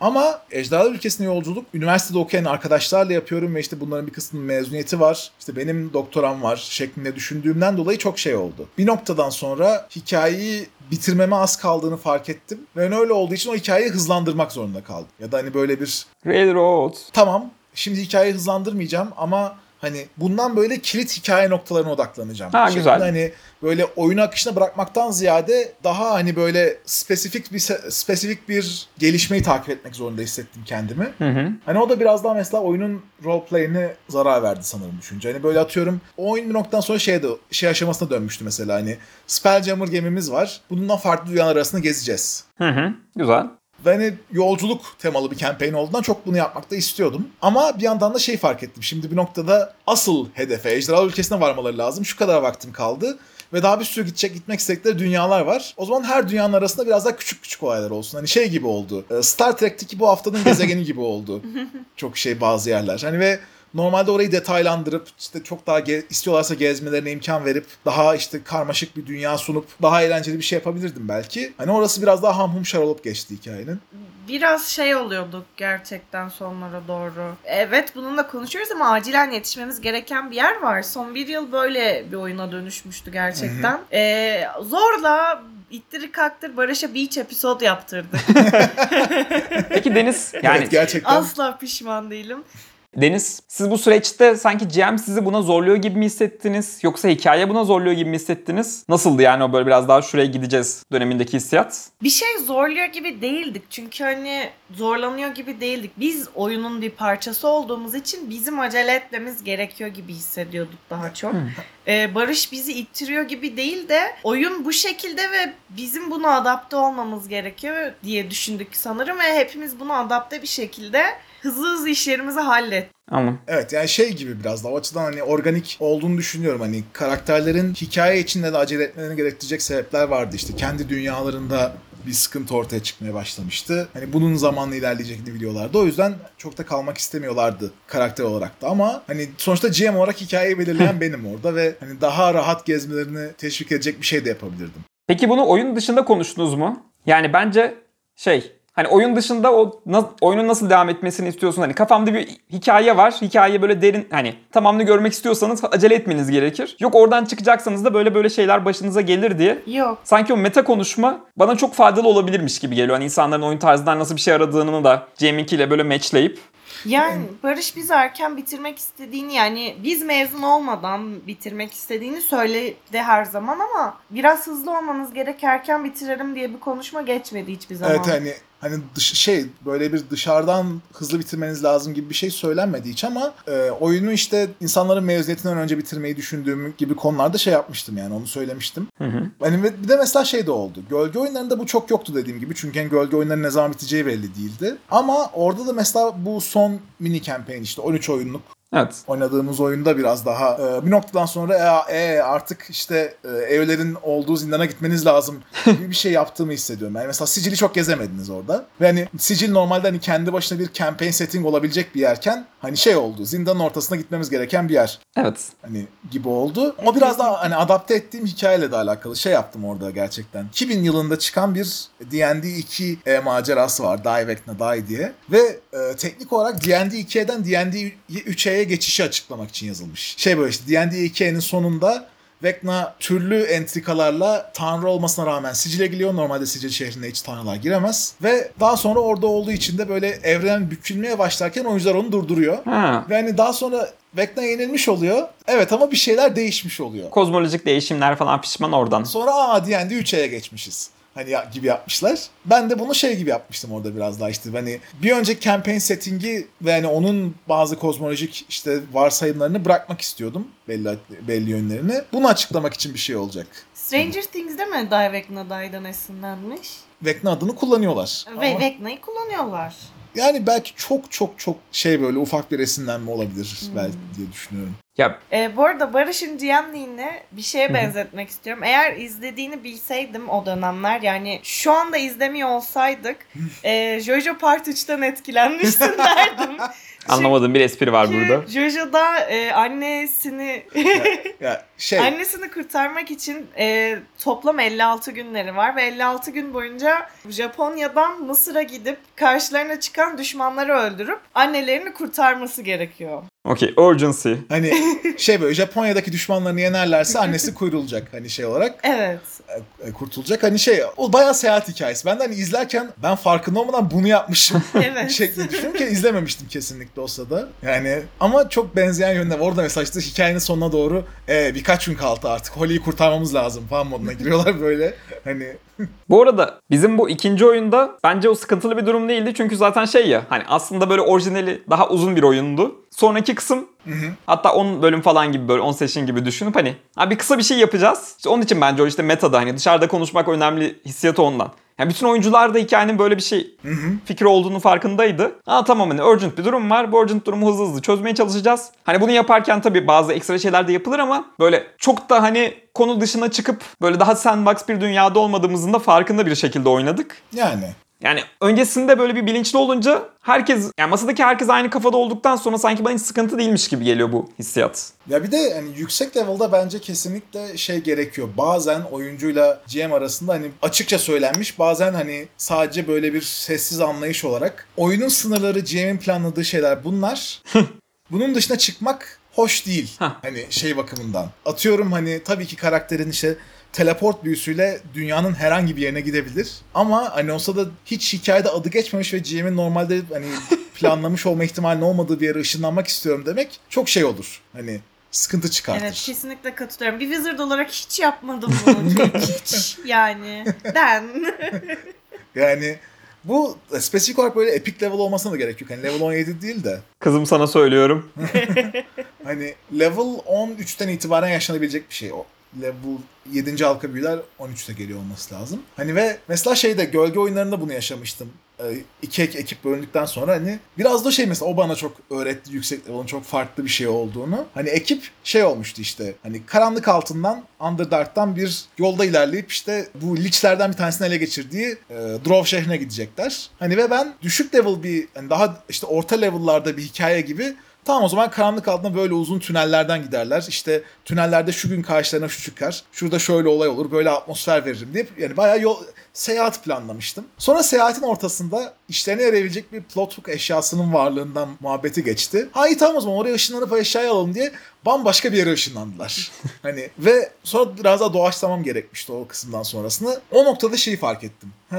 Ama Ejderhalar Ülkesi'ne yolculuk üniversitede okuyan arkadaşlarla yapıyorum ve işte bunların bir kısmının mezuniyeti var. İşte benim doktoram var şeklinde düşündüğümden dolayı çok şey oldu. Bir noktadan sonra hikayeyi bitirmeme az kaldığını fark ettim. Ve öyle olduğu için o hikayeyi hızlandırmak zorunda kaldım. Ya da hani böyle bir Railroad. tamam şimdi hikayeyi hızlandırmayacağım ama hani bundan böyle kilit hikaye noktalarına odaklanacağım. Ha, Şeklinde güzel. Hani böyle oyunu akışına bırakmaktan ziyade daha hani böyle spesifik bir spesifik bir gelişmeyi takip etmek zorunda hissettim kendimi. Hı hı. Hani o da biraz daha mesela oyunun roleplay'ine zarar verdi sanırım düşünce. Hani böyle atıyorum o oyun bir noktadan sonra şeye de, şey aşamasına dönmüştü mesela hani Spelljammer gemimiz var. Bununla farklı dünyalar arasında gezeceğiz. Hı hı. Güzel. Ve hani yolculuk temalı bir campaign olduğundan çok bunu yapmak da istiyordum. Ama bir yandan da şey fark ettim. Şimdi bir noktada asıl hedefe, ejderha ülkesine varmaları lazım. Şu kadar vaktim kaldı. Ve daha bir sürü gidecek gitmek istedikleri dünyalar var. O zaman her dünyanın arasında biraz daha küçük küçük olaylar olsun. Hani şey gibi oldu. Ee, Star Trek'teki bu haftanın gezegeni gibi oldu. Çok şey bazı yerler. Hani ve normalde orayı detaylandırıp işte çok daha ge- istiyorlarsa gezmelerine imkan verip daha işte karmaşık bir dünya sunup daha eğlenceli bir şey yapabilirdim belki. Hani orası biraz daha hamhumşar olup geçti hikayenin. Biraz şey oluyorduk gerçekten sonlara doğru. Evet bununla konuşuyoruz ama acilen yetişmemiz gereken bir yer var. Son bir yıl böyle bir oyuna dönüşmüştü gerçekten. Ee, zorla ittir kaktır Barış'a beach episode yaptırdık. Peki Deniz yani evet gerçekten. Asla pişman değilim. Deniz siz bu süreçte sanki GM sizi buna zorluyor gibi mi hissettiniz? Yoksa hikaye buna zorluyor gibi mi hissettiniz? Nasıldı yani o böyle biraz daha şuraya gideceğiz dönemindeki hissiyat? Bir şey zorluyor gibi değildik. Çünkü hani zorlanıyor gibi değildik. Biz oyunun bir parçası olduğumuz için bizim acele etmemiz gerekiyor gibi hissediyorduk daha çok. Ee, Barış bizi ittiriyor gibi değil de oyun bu şekilde ve bizim buna adapte olmamız gerekiyor diye düşündük sanırım ve hepimiz buna adapte bir şekilde hızlı hızlı işlerimizi hallettik. Anladım. Evet yani şey gibi biraz da o açıdan hani organik olduğunu düşünüyorum. Hani karakterlerin hikaye içinde de acele etmelerini gerektirecek sebepler vardı. İşte kendi dünyalarında bir sıkıntı ortaya çıkmaya başlamıştı. Hani bunun zamanla ilerleyecekini biliyorlardı. O yüzden çok da kalmak istemiyorlardı karakter olarak da. Ama hani sonuçta GM olarak hikayeyi belirleyen benim orada ve hani daha rahat gezmelerini teşvik edecek bir şey de yapabilirdim. Peki bunu oyun dışında konuştunuz mu? Yani bence şey hani oyun dışında o na- oyunun nasıl devam etmesini istiyorsun? Hani kafamda bir hikaye var. Hikaye böyle derin hani tamamını görmek istiyorsanız acele etmeniz gerekir. Yok oradan çıkacaksanız da böyle böyle şeyler başınıza gelir diye. Yok. Sanki o meta konuşma bana çok faydalı olabilirmiş gibi geliyor. Hani insanların oyun tarzından nasıl bir şey aradığını da Jamie'inkiyle böyle matchleyip. Yani Barış biz erken bitirmek istediğini yani biz mezun olmadan bitirmek istediğini söyledi her zaman ama biraz hızlı olmanız gerek erken bitirelim diye bir konuşma geçmedi hiçbir zaman. Evet hani hani dış, şey böyle bir dışarıdan hızlı bitirmeniz lazım gibi bir şey söylenmedi hiç ama e, oyunu işte insanların mezuniyetinden önce bitirmeyi düşündüğüm gibi konularda şey yapmıştım yani onu söylemiştim. Hı hı. Hani ve bir de mesela şey de oldu. Gölge oyunlarında bu çok yoktu dediğim gibi. Çünkü hani gölge oyunlarının ne zaman biteceği belli değildi. Ama orada da mesela bu son mini campaign işte 13 oyunluk Evet. Oynadığımız oyunda biraz daha e, bir noktadan sonra e, e, artık işte e, evlerin olduğu zindana gitmeniz lazım gibi bir şey yaptığımı hissediyorum. Yani mesela Sicil'i çok gezemediniz orada. Ve hani Sicil normalde hani kendi başına bir campaign setting olabilecek bir yerken hani şey oldu. Zindanın ortasına gitmemiz gereken bir yer. Evet. Hani gibi oldu. Ama biraz daha hani adapte ettiğim hikayeyle de alakalı şey yaptım orada gerçekten. 2000 yılında çıkan bir D&D 2 e, macerası var. Die Vecna Die diye. Ve e, teknik olarak D&D 2'den D&D 3'e geçişi açıklamak için yazılmış. Şey böyle işte D&D 2'nin sonunda Vecna türlü entrikalarla tanrı olmasına rağmen Sicil'e geliyor. Normalde Sicil şehrine hiç tanrılar giremez. Ve daha sonra orada olduğu için de böyle evren bükülmeye başlarken oyuncular onu durduruyor. Ha. Ve hani daha sonra Vecna yenilmiş oluyor. Evet ama bir şeyler değişmiş oluyor. Kozmolojik değişimler falan pişman oradan. Sonra aa D&D 3'e geçmişiz. Hani ya, gibi yapmışlar. Ben de bunu şey gibi yapmıştım orada biraz daha işte hani bir önceki campaign settingi ve hani onun bazı kozmolojik işte varsayımlarını bırakmak istiyordum belli belli yönlerini. Bunu açıklamak için bir şey olacak. Stranger Things'de mi Die Vecna esinlenmiş? Vecna adını kullanıyorlar. Ve Ama Vecna'yı kullanıyorlar. yani belki çok çok çok şey böyle ufak bir esinlenme olabilir belki diye düşünüyorum. Ya Ee, bu arada Barış'ın GM'liğini bir şeye benzetmek istiyorum. Eğer izlediğini bilseydim o dönemler yani şu anda izlemiyor olsaydık e, Jojo Part 3'ten etkilenmişsin derdim. anlamadığım bir espri var burada. Çünkü Jojo'da e, annesini Ya şey annesini kurtarmak için e, toplam 56 günleri var ve 56 gün boyunca Japonya'dan Mısır'a gidip karşılarına çıkan düşmanları öldürüp annelerini kurtarması gerekiyor. Okey. Urgency. hani şey böyle Japonya'daki düşmanlarını yenerlerse annesi kuyurulacak hani şey olarak. Evet. e, kurtulacak. Hani şey o bayağı seyahat hikayesi. Ben de hani izlerken ben farkında olmadan bunu yapmışım. Evet. şeklinde düşünüyorum ki izlememiştim kesinlikle olsa da. Yani ama çok benzeyen yönde var. Orada mesela işte hikayenin sonuna doğru e, birkaç gün kaldı artık. Holly'yi kurtarmamız lazım falan moduna giriyorlar böyle. Hani Bu arada bizim bu ikinci oyunda bence o sıkıntılı bir durum değildi. Çünkü zaten şey ya hani aslında böyle orijinali daha uzun bir oyundu. Sonraki kısım hatta 10 bölüm falan gibi böyle 10 session gibi düşünüp hani abi kısa bir şey yapacağız. İşte onun için bence o işte metada hani dışarıda konuşmak önemli hissiyatı ondan. Yani bütün oyuncular da hikayenin böyle bir şey fikri olduğunu farkındaydı. Aa tamam hani urgent bir durum var. Bu urgent durumu hızlı hızlı çözmeye çalışacağız. Hani bunu yaparken tabii bazı ekstra şeyler de yapılır ama böyle çok da hani konu dışına çıkıp böyle daha sandbox bir dünyada olmadığımızın da farkında bir şekilde oynadık. yani Yani öncesinde böyle bir bilinçli olunca herkes yani masadaki herkes aynı kafada olduktan sonra sanki bana hiç sıkıntı değilmiş gibi geliyor bu hissiyat. Ya bir de hani yüksek level'da bence kesinlikle şey gerekiyor. Bazen oyuncuyla GM arasında hani açıkça söylenmiş bazen hani sadece böyle bir sessiz anlayış olarak oyunun sınırları GM'in planladığı şeyler bunlar. Bunun dışına çıkmak hoş değil. Heh. Hani şey bakımından. Atıyorum hani tabii ki karakterin işte teleport büyüsüyle dünyanın herhangi bir yerine gidebilir. Ama hani olsa da hiç hikayede adı geçmemiş ve GM'in normalde hani planlamış olma ihtimalinin olmadığı bir yere ışınlanmak istiyorum demek çok şey olur. Hani sıkıntı çıkartır. Evet kesinlikle katılıyorum. Bir wizard olarak hiç yapmadım bunu. hiç yani. Den. Yani bu spesifik olarak böyle epic level olmasına da gerek yok. Hani level 17 değil de Kızım sana söylüyorum. hani level 13'ten itibaren yaşanabilecek bir şey o. Level 7. halka büyüler 13'te geliyor olması lazım. Hani ve mesela şeyde gölge oyunlarında bunu yaşamıştım. Ee, iki ek- ekip bölündükten sonra hani biraz da şey mesela o bana çok öğretti yüksek level'ın çok farklı bir şey olduğunu. Hani ekip şey olmuştu işte hani karanlık altından Underdark'tan bir yolda ilerleyip işte bu lichlerden bir tanesini ele geçirdiği e, Drov şehrine gidecekler. Hani ve ben düşük level bir hani daha işte orta level'larda bir hikaye gibi Tamam o zaman karanlık altında böyle uzun tünellerden giderler. İşte tünellerde şu gün karşılarına şu çıkar. Şurada şöyle olay olur. Böyle atmosfer veririm diye yani bayağı yol seyahat planlamıştım. Sonra seyahatin ortasında işlerine yarayabilecek bir plot hook eşyasının varlığından muhabbeti geçti. Ha iyi tamam o zaman oraya ışınlanıp eşyayı alalım diye bambaşka bir yere ışınlandılar. hani ve sonra biraz daha doğaçlamam gerekmişti o kısımdan sonrasını. O noktada şeyi fark ettim. Ha,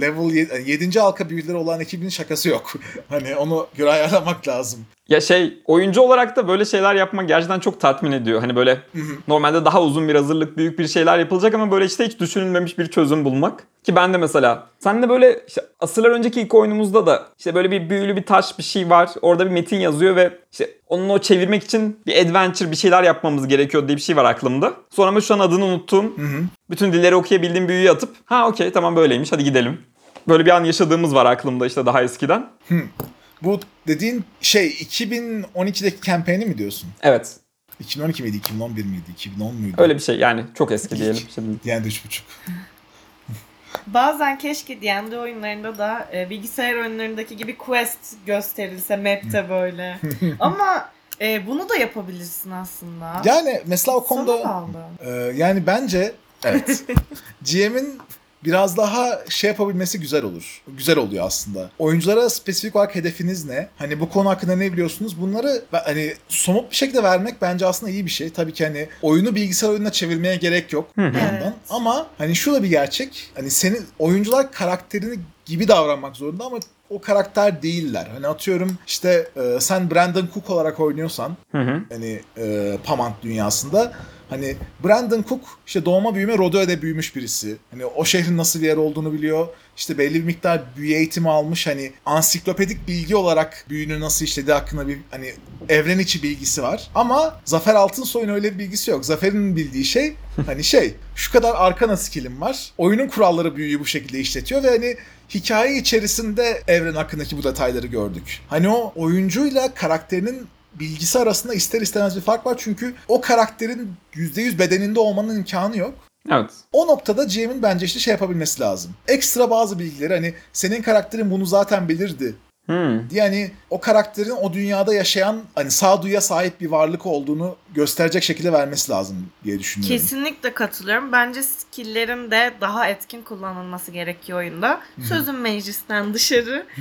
level 7. halka büyüleri olan ekibin şakası yok. hani onu göre ayarlamak lazım. Ya şey oyuncu olarak da böyle şeyler yapmak gerçekten çok tatmin ediyor. Hani böyle normalde daha uzun bir hazırlık, büyük bir şeyler yapılacak ama böyle işte hiç düşünülmemiş bir çözüm bulmak. Ki ben de mesela sen de böyle işte asırlar önceki ilk oyunumuzda da işte böyle bir büyülü bir taş bir şey var. Orada bir metin yazıyor ve işte onun o çevirmek için bir adventure bir şeyler yapmamız gerekiyor diye bir şey var aklımda. Sonra ama şu an adını unuttuğum bütün dilleri okuyabildiğim büyüyü atıp ha okey tamam böyleymiş hadi gidelim. Böyle bir an yaşadığımız var aklımda işte daha eskiden. Bu dediğin şey 2012'deki kampanyayı mi diyorsun? Evet. 2012 miydi, 2011 miydi, 2010 muydu? Öyle bir şey yani çok eski diyelim şimdi. Yani 3.5. Bazen keşke D&D oyunlarında da e, bilgisayar oyunlarındaki gibi quest gösterilse map'te böyle. Ama e, bunu da yapabilirsin aslında. Yani mesela o Sana konuda e, yani bence evet GM'in biraz daha şey yapabilmesi güzel olur. Güzel oluyor aslında. Oyunculara spesifik olarak hedefiniz ne? Hani bu konu hakkında ne biliyorsunuz? Bunları hani somut bir şekilde vermek bence aslında iyi bir şey. Tabii ki hani oyunu bilgisayar oyununa çevirmeye gerek yok bir yandan. Evet. Ama hani şu da bir gerçek. Hani senin oyuncular karakterini gibi davranmak zorunda ama o karakter değiller. Hani atıyorum işte e, sen Brandon Cook olarak oynuyorsan Hı hı. hani e, Pamant dünyasında hani Brandon Cook işte doğma büyüme Rodeo'da büyümüş birisi. Hani o şehrin nasıl bir yer olduğunu biliyor. İşte belli bir miktar büyü eğitimi almış. Hani ansiklopedik bilgi olarak büyünü nasıl işlediği hakkında bir hani evren içi bilgisi var. Ama Zafer Altınsoy'un öyle bir bilgisi yok. Zafer'in bildiği şey hani şey şu kadar arkana skillim var. Oyunun kuralları büyüyü bu şekilde işletiyor ve hani hikaye içerisinde evren hakkındaki bu detayları gördük. Hani o oyuncuyla karakterinin bilgisi arasında ister istemez bir fark var çünkü o karakterin %100 bedeninde olmanın imkanı yok. Evet. O noktada GM'in bence işte şey yapabilmesi lazım. Ekstra bazı bilgileri hani senin karakterin bunu zaten bilirdi Hmm. diye hani o karakterin o dünyada yaşayan hani sağduyuya sahip bir varlık olduğunu gösterecek şekilde vermesi lazım diye düşünüyorum. Kesinlikle katılıyorum. Bence skill'lerin de daha etkin kullanılması gerekiyor oyunda. Sözüm meclisten dışarı.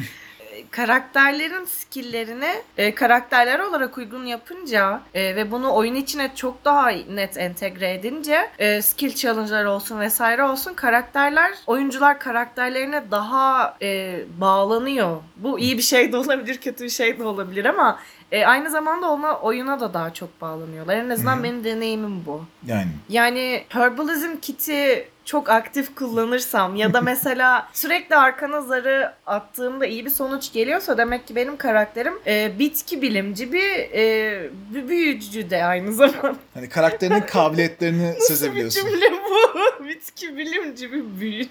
Karakterlerin skill'lerini e, karakterler olarak uygun yapınca e, ve bunu oyun içine çok daha net entegre edince e, skill challenge'lar olsun vesaire olsun karakterler oyuncular karakterlerine daha e, bağlanıyor. Bu iyi bir şey de olabilir, kötü bir şey de olabilir ama e, aynı zamanda ona oyuna da daha çok bağlanıyorlar. En azından hı. benim deneyimim bu. Yani Yani Herbalism kiti çok aktif kullanırsam ya da mesela sürekli arkana zarı attığımda iyi bir sonuç geliyorsa demek ki benim karakterim e, bitki bilimci bir e, bir büyücü de aynı zamanda. hani karakterinin kabiliyetlerini Nasıl bir sezebiliyorsun cümle bu? bitki bilimci bir büyücü.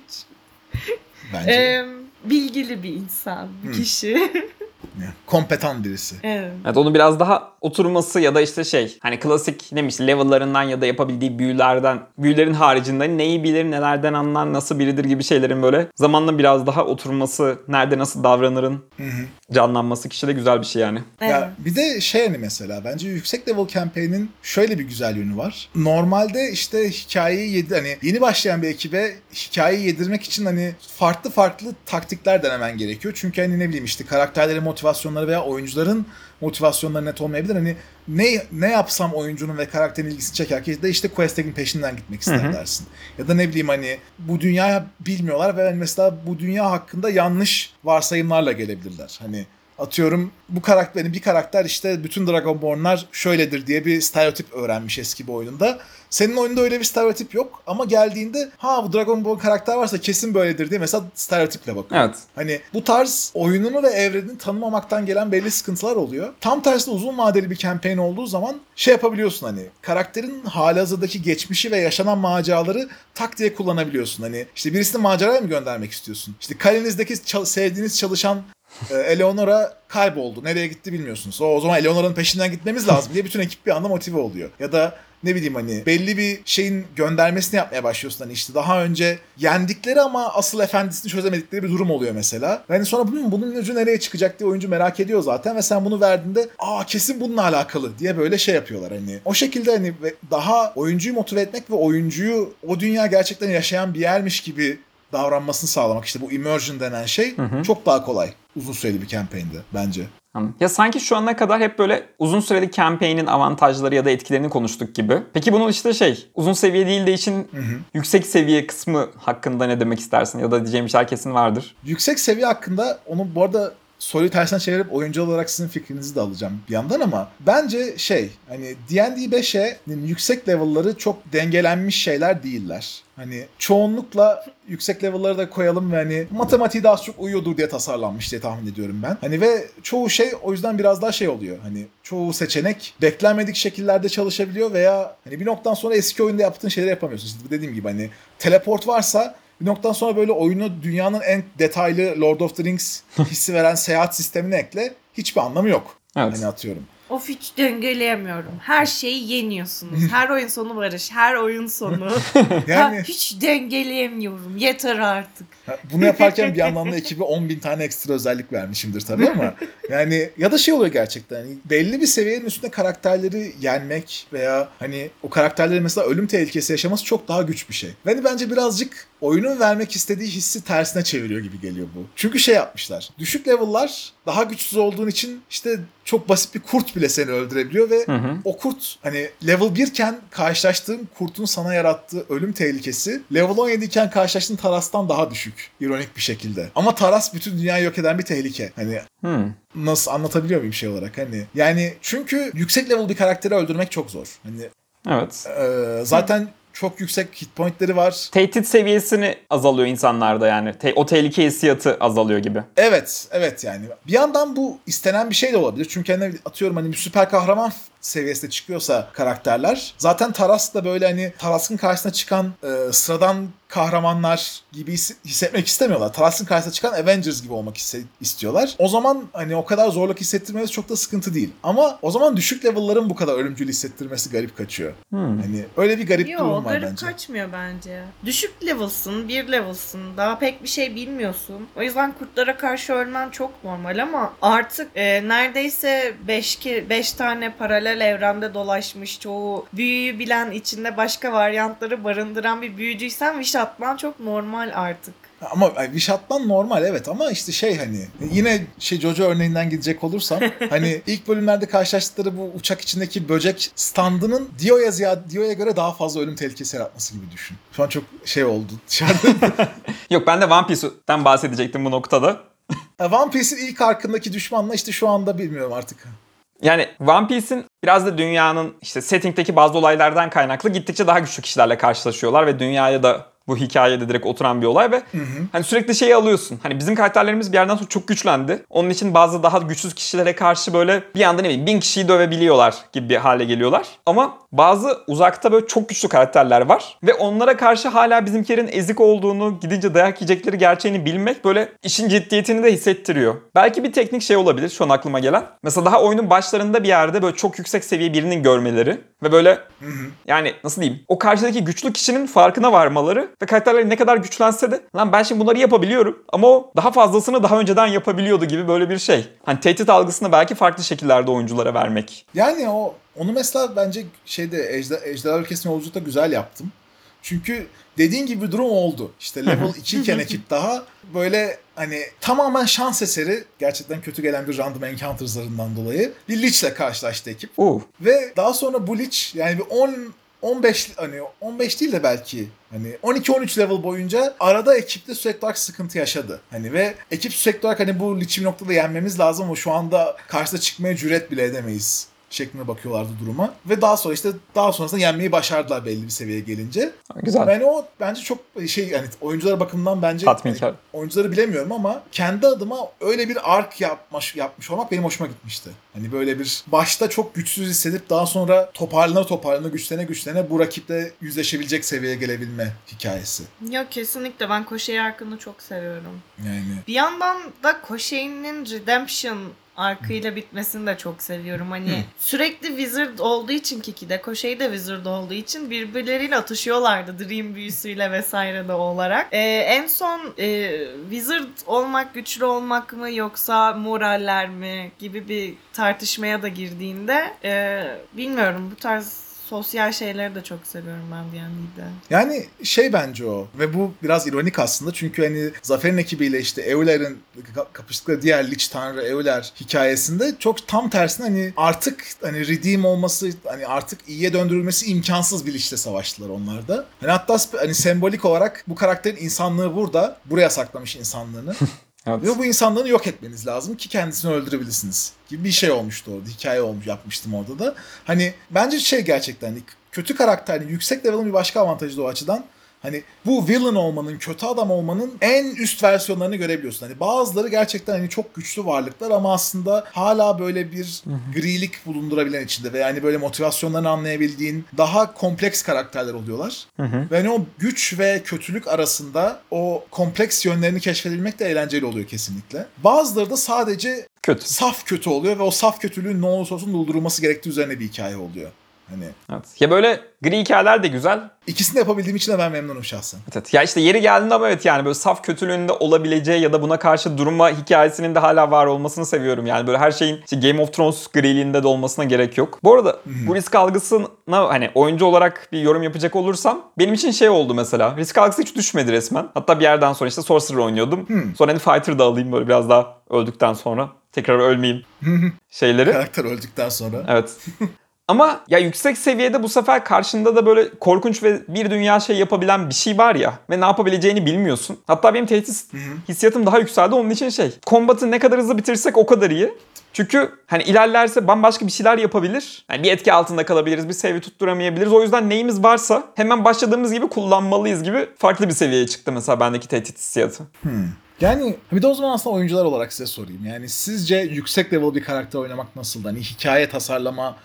bence. E, bilgili bir insan, bir Hı. kişi. Kompetan birisi. evet. Evet onu biraz daha oturması ya da işte şey hani klasik neymiş level'larından ya da yapabildiği büyülerden büyülerin haricinde neyi bilir nelerden anlar nasıl biridir gibi şeylerin böyle zamanla biraz daha oturması nerede nasıl davranırın Hı hı. Canlanması kişide güzel bir şey yani. Evet. Ya bir de şey hani mesela bence yüksek level campaign'in şöyle bir güzel yönü var. Normalde işte hikayeyi yedi hani yeni başlayan bir ekibe hikayeyi yedirmek için hani farklı farklı taktikler denemen gerekiyor. Çünkü hani ne bileyim işte karakterlerin motivasyonları veya oyuncuların motivasyonları net olmayabilir. Hani ne ne yapsam oyuncunun ve karakterin ilgisini çeker ki de işte quest'in peşinden gitmek ister Hı hı. dersin. Ya da ne bileyim hani bu dünyaya bilmiyorlar ve hani mesela bu dünya hakkında yanlış varsayımlarla gelebilirler. Hani atıyorum bu karakterin bir karakter işte bütün Dragonborn'lar şöyledir diye bir stereotip öğrenmiş eski bir oyununda. Senin oyunda öyle bir stereotip yok ama geldiğinde ha bu Dragonborn karakter varsa kesin böyledir diye mesela stereotiple bakıyor. Evet. Hani bu tarz oyununu ve evrenini tanımamaktan gelen belli sıkıntılar oluyor. Tam tersi uzun vadeli bir campaign olduğu zaman şey yapabiliyorsun hani karakterin halihazırdaki geçmişi ve yaşanan maceraları tak diye kullanabiliyorsun. Hani işte birisini maceraya mı göndermek istiyorsun? İşte kalenizdeki çal- sevdiğiniz çalışan Eleonora kayboldu. Nereye gitti bilmiyorsunuz. O, o zaman Eleonora'nın peşinden gitmemiz lazım diye bütün ekip bir anda motive oluyor. Ya da ne bileyim hani belli bir şeyin göndermesini yapmaya başlıyorsun. Hani işte daha önce yendikleri ama asıl efendisini çözemedikleri bir durum oluyor mesela. Yani sonra bunun, bunun ucu nereye çıkacak diye oyuncu merak ediyor zaten ve sen bunu verdiğinde aa kesin bununla alakalı diye böyle şey yapıyorlar hani. O şekilde hani daha oyuncuyu motive etmek ve oyuncuyu o dünya gerçekten yaşayan bir yermiş gibi davranmasını sağlamak işte bu immersion denen şey hı. çok daha kolay uzun süreli bir campaign'de bence. Ya sanki şu ana kadar hep böyle uzun süreli campaign'in avantajları ya da etkilerini konuştuk gibi. Peki bunun işte şey uzun seviye değil de için yüksek seviye kısmı hakkında ne demek istersin? Ya da diyeceğim şeyler kesin vardır. Yüksek seviye hakkında onu bu arada soruyu tersine çevirip oyuncu olarak sizin fikrinizi de alacağım bir yandan ama bence şey hani D&D 5'e yüksek level'ları çok dengelenmiş şeyler değiller. Hani çoğunlukla yüksek level'ları da koyalım ve hani matematiği daha çok uyuyordur diye tasarlanmış diye tahmin ediyorum ben. Hani ve çoğu şey o yüzden biraz daha şey oluyor. Hani çoğu seçenek beklenmedik şekillerde çalışabiliyor veya hani bir noktadan sonra eski oyunda yaptığın şeyleri yapamıyorsun. İşte dediğim gibi hani teleport varsa bir noktadan sonra böyle oyunu dünyanın en detaylı Lord of the Rings hissi veren seyahat sistemini ekle. hiçbir anlamı yok. Evet. Hani atıyorum. Of hiç dengeleyemiyorum. Her şeyi yeniyorsunuz. Her oyun sonu barış. Her oyun sonu. Yani Ha, hiç dengeleyemiyorum. Yeter artık. Bunu yaparken bir yandan da ekibe 10 bin tane ekstra özellik vermişimdir tabii ama yani ya da şey oluyor gerçekten hani belli bir seviyenin üstünde karakterleri yenmek veya hani o karakterlerin mesela ölüm tehlikesi yaşaması çok daha güç bir şey. Ve hani bence birazcık oyunun vermek istediği hissi tersine çeviriyor gibi geliyor bu. Çünkü şey yapmışlar. Düşük level'lar daha güçsüz olduğun için işte çok basit bir kurt bile seni öldürebiliyor ve Hı hı. o kurt hani level 1 iken karşılaştığın kurtun sana yarattığı ölüm tehlikesi level 17 iken karşılaştığın Taras'tan daha düşük. İronik bir şekilde. Ama Taras bütün dünyayı yok eden bir tehlike. Hani Hmm. nasıl anlatabiliyor muyum şey olarak hani. Yani çünkü yüksek level bir karakteri öldürmek çok zor. Hani Evet. e, zaten çok yüksek hit pointleri var. Tehdit seviyesini azalıyor insanlarda yani. Te- o tehlike hissiyatı azalıyor gibi. Evet, evet yani. Bir yandan bu istenen bir şey de olabilir. Çünkü hani atıyorum hani bir süper kahraman seviyesinde çıkıyorsa karakterler. Zaten Taras da böyle hani Taras'ın karşısına çıkan e, sıradan kahramanlar gibi his- hissetmek istemiyorlar. Taras'ın karşısına çıkan Avengers gibi olmak istiyorlar. O zaman hani o kadar zorluk hissettirmesi çok da sıkıntı değil. Ama o zaman düşük level'ların bu kadar ölümcül hissettirmesi garip kaçıyor. Hmm. Hani öyle bir garip Yo durum var garip bence. kaçmıyor bence. Düşük level'sın, bir level'sın. Daha pek bir şey bilmiyorsun. O yüzden kurtlara karşı ölmen çok normal ama artık e, neredeyse 5 5 tane paralel evrende dolaşmış çoğu büyüyü bilen içinde başka varyantları barındıran bir büyücüysen wish atman çok normal artık. Ama wish atman normal evet ama işte şey hani yine şey Jojo örneğinden gidecek olursam hani ilk bölümlerde karşılaştıkları bu uçak içindeki böcek standının Dio'ya ziyade Dio'ya göre daha fazla ölüm tehlikesi yaratması gibi düşün. Şu an çok şey oldu dışarıda. Yok ben de One Piece'ten bahsedecektim bu noktada. One Piece'in ilk arkındaki düşmanla işte şu anda bilmiyorum artık. Yani One Piece'in biraz da dünyanın işte setting'teki bazı olaylardan kaynaklı gittikçe daha güçlü kişilerle karşılaşıyorlar ve dünyaya da bu hikayede direkt oturan bir olay ve hani sürekli şeyi alıyorsun. Hani bizim karakterlerimiz bir yerden sonra çok güçlendi. Onun için bazı daha güçsüz kişilere karşı böyle bir anda ne bileyim bin kişiyi dövebiliyorlar gibi bir hale geliyorlar. Ama bazı uzakta böyle çok güçlü karakterler var ve onlara karşı hala bizimkilerin ezik olduğunu, gidince dayak yiyecekleri gerçeğini bilmek böyle işin ciddiyetini de hissettiriyor. Belki bir teknik şey olabilir şu an aklıma gelen. Mesela daha oyunun başlarında bir yerde böyle çok yüksek seviye birinin görmeleri ve böyle yani nasıl diyeyim o karşıdaki güçlü kişinin farkına varmaları ve karakterler ne kadar güçlense de lan ben şimdi bunları yapabiliyorum ama o daha fazlasını daha önceden yapabiliyordu gibi böyle bir şey. Hani tehdit algısını belki farklı şekillerde oyunculara vermek. Yani o onu mesela bence şeyde Ejder, Ejderha Ülkesi'nin yolculukta güzel yaptım. Çünkü dediğin gibi durum oldu. İşte level 2 iken ekip daha böyle hani tamamen şans eseri gerçekten kötü gelen bir random encounters'larından dolayı bir Lich'le karşılaştı ekip. Uh. Ve daha sonra bu Lich yani bir 10 15 hani 15 değil de belki hani 12-13 level boyunca arada ekipte sürekli olarak sıkıntı yaşadı. Hani ve ekip sürekli olarak hani bu bir noktada yenmemiz lazım ama şu anda karşısına çıkmaya cüret bile edemeyiz şeklinde bakıyorlardı duruma. Ve daha sonra işte daha sonrasında yenmeyi başardılar belli bir seviyeye gelince. Güzel. Yani o bence çok şey yani oyuncular bakımından bence Tatminkar. hani oyuncuları bilemiyorum ama kendi adıma öyle bir ark yapmış yapmış olmak benim hoşuma gitmişti. Hani böyle bir başta çok güçsüz hissedip daha sonra toparlana toparlana güçlene güçlene bu rakiple yüzleşebilecek seviyeye gelebilme hikayesi. Yok kesinlikle ben Koşe'yi arkını çok seviyorum. Yani Bir yandan da Koşe'nin Redemption arkıyla bitmesini de çok seviyorum. Hani sürekli Wizard olduğu için Kiki'de, Koşei de Wizard olduğu için birbirleriyle atışıyorlardı Dream büyüsüyle vesaire de olarak. Ee, en son e, Wizard olmak güçlü olmak mı yoksa moraller mi gibi bir tartışmaya da girdiğinde e, bilmiyorum bu tarz sosyal şeyleri de çok seviyorum ben D&D'de. Yani şey bence o ve bu biraz ironik aslında çünkü hani Zafer'in ekibiyle işte Euler'in ka- kapıştıkları diğer Lich Tanrı Euler hikayesinde çok tam tersine hani artık hani redeem olması hani artık iyiye döndürülmesi imkansız bir Lich'le savaştılar onlar da. Hani hatta hani sembolik olarak bu karakterin insanlığı burada buraya saklamış insanlığını. Evet. Ve bu insanlığını yok etmeniz lazım ki kendisini öldürebilirsiniz gibi bir şey olmuştu orada. Hikaye olmuş yapmıştım orada da. Hani bence şey gerçekten hani kötü karakter, hani yüksek level'ın bir başka avantajı da o açıdan. Hani bu villain olmanın, kötü adam olmanın en üst versiyonlarını görebiliyorsun. Hani bazıları gerçekten hani çok güçlü varlıklar ama aslında hala böyle bir grilik bulundurabilen içinde ve yani böyle motivasyonlarını anlayabildiğin daha kompleks karakterler oluyorlar. Ve hani o güç ve kötülük arasında o kompleks yönlerini keşfedebilmek de eğlenceli oluyor kesinlikle. Bazıları da sadece Kötü. saf kötü oluyor ve o saf kötülüğün ne olursa olsun doldurulması gerektiği üzerine bir hikaye oluyor. Hani Evet. Ya böyle gri hikayeler de güzel. ikisini de yapabildiğim için de ben memnunum şahsen. Evet, evet. Ya işte yeri geldiğinde ama evet yani böyle saf kötülüğünde olabileceği ya da buna karşı durma hikayesinin de hala var olmasını seviyorum. Yani böyle her şeyin işte Game of Thrones griliğinde de olmasına gerek yok. Bu arada bu risk algısına hani oyuncu olarak bir yorum yapacak olursam benim için şey oldu mesela. Risk algısı hiç düşmedi resmen. Hatta bir yerden sonra işte Sorcerer oynuyordum. Sonra hani Fighter da alayım böyle biraz daha öldükten sonra. Tekrar ölmeyeyim şeyleri. Karakter öldükten sonra. Evet. Ama ya yüksek seviyede bu sefer karşında da böyle korkunç ve bir dünya şey yapabilen bir şey var ya ve ne yapabileceğini bilmiyorsun. Hatta benim tehdit hissiyatım daha yükseldi onun için şey. Kombatı ne kadar hızlı bitirirsek o kadar iyi. Çünkü hani ilerlerse bambaşka bir şeyler yapabilir. Yani bir etki altında kalabiliriz, bir seviye tutturamayabiliriz. O yüzden neyimiz varsa hemen başladığımız gibi kullanmalıyız gibi farklı bir seviyeye çıktı mesela bendeki tehdit hissiyatı. Yani bir de o zaman aslında oyuncular olarak size sorayım. Yani sizce yüksek level bir karakter oynamak nasıl? Hani hikaye tasarlama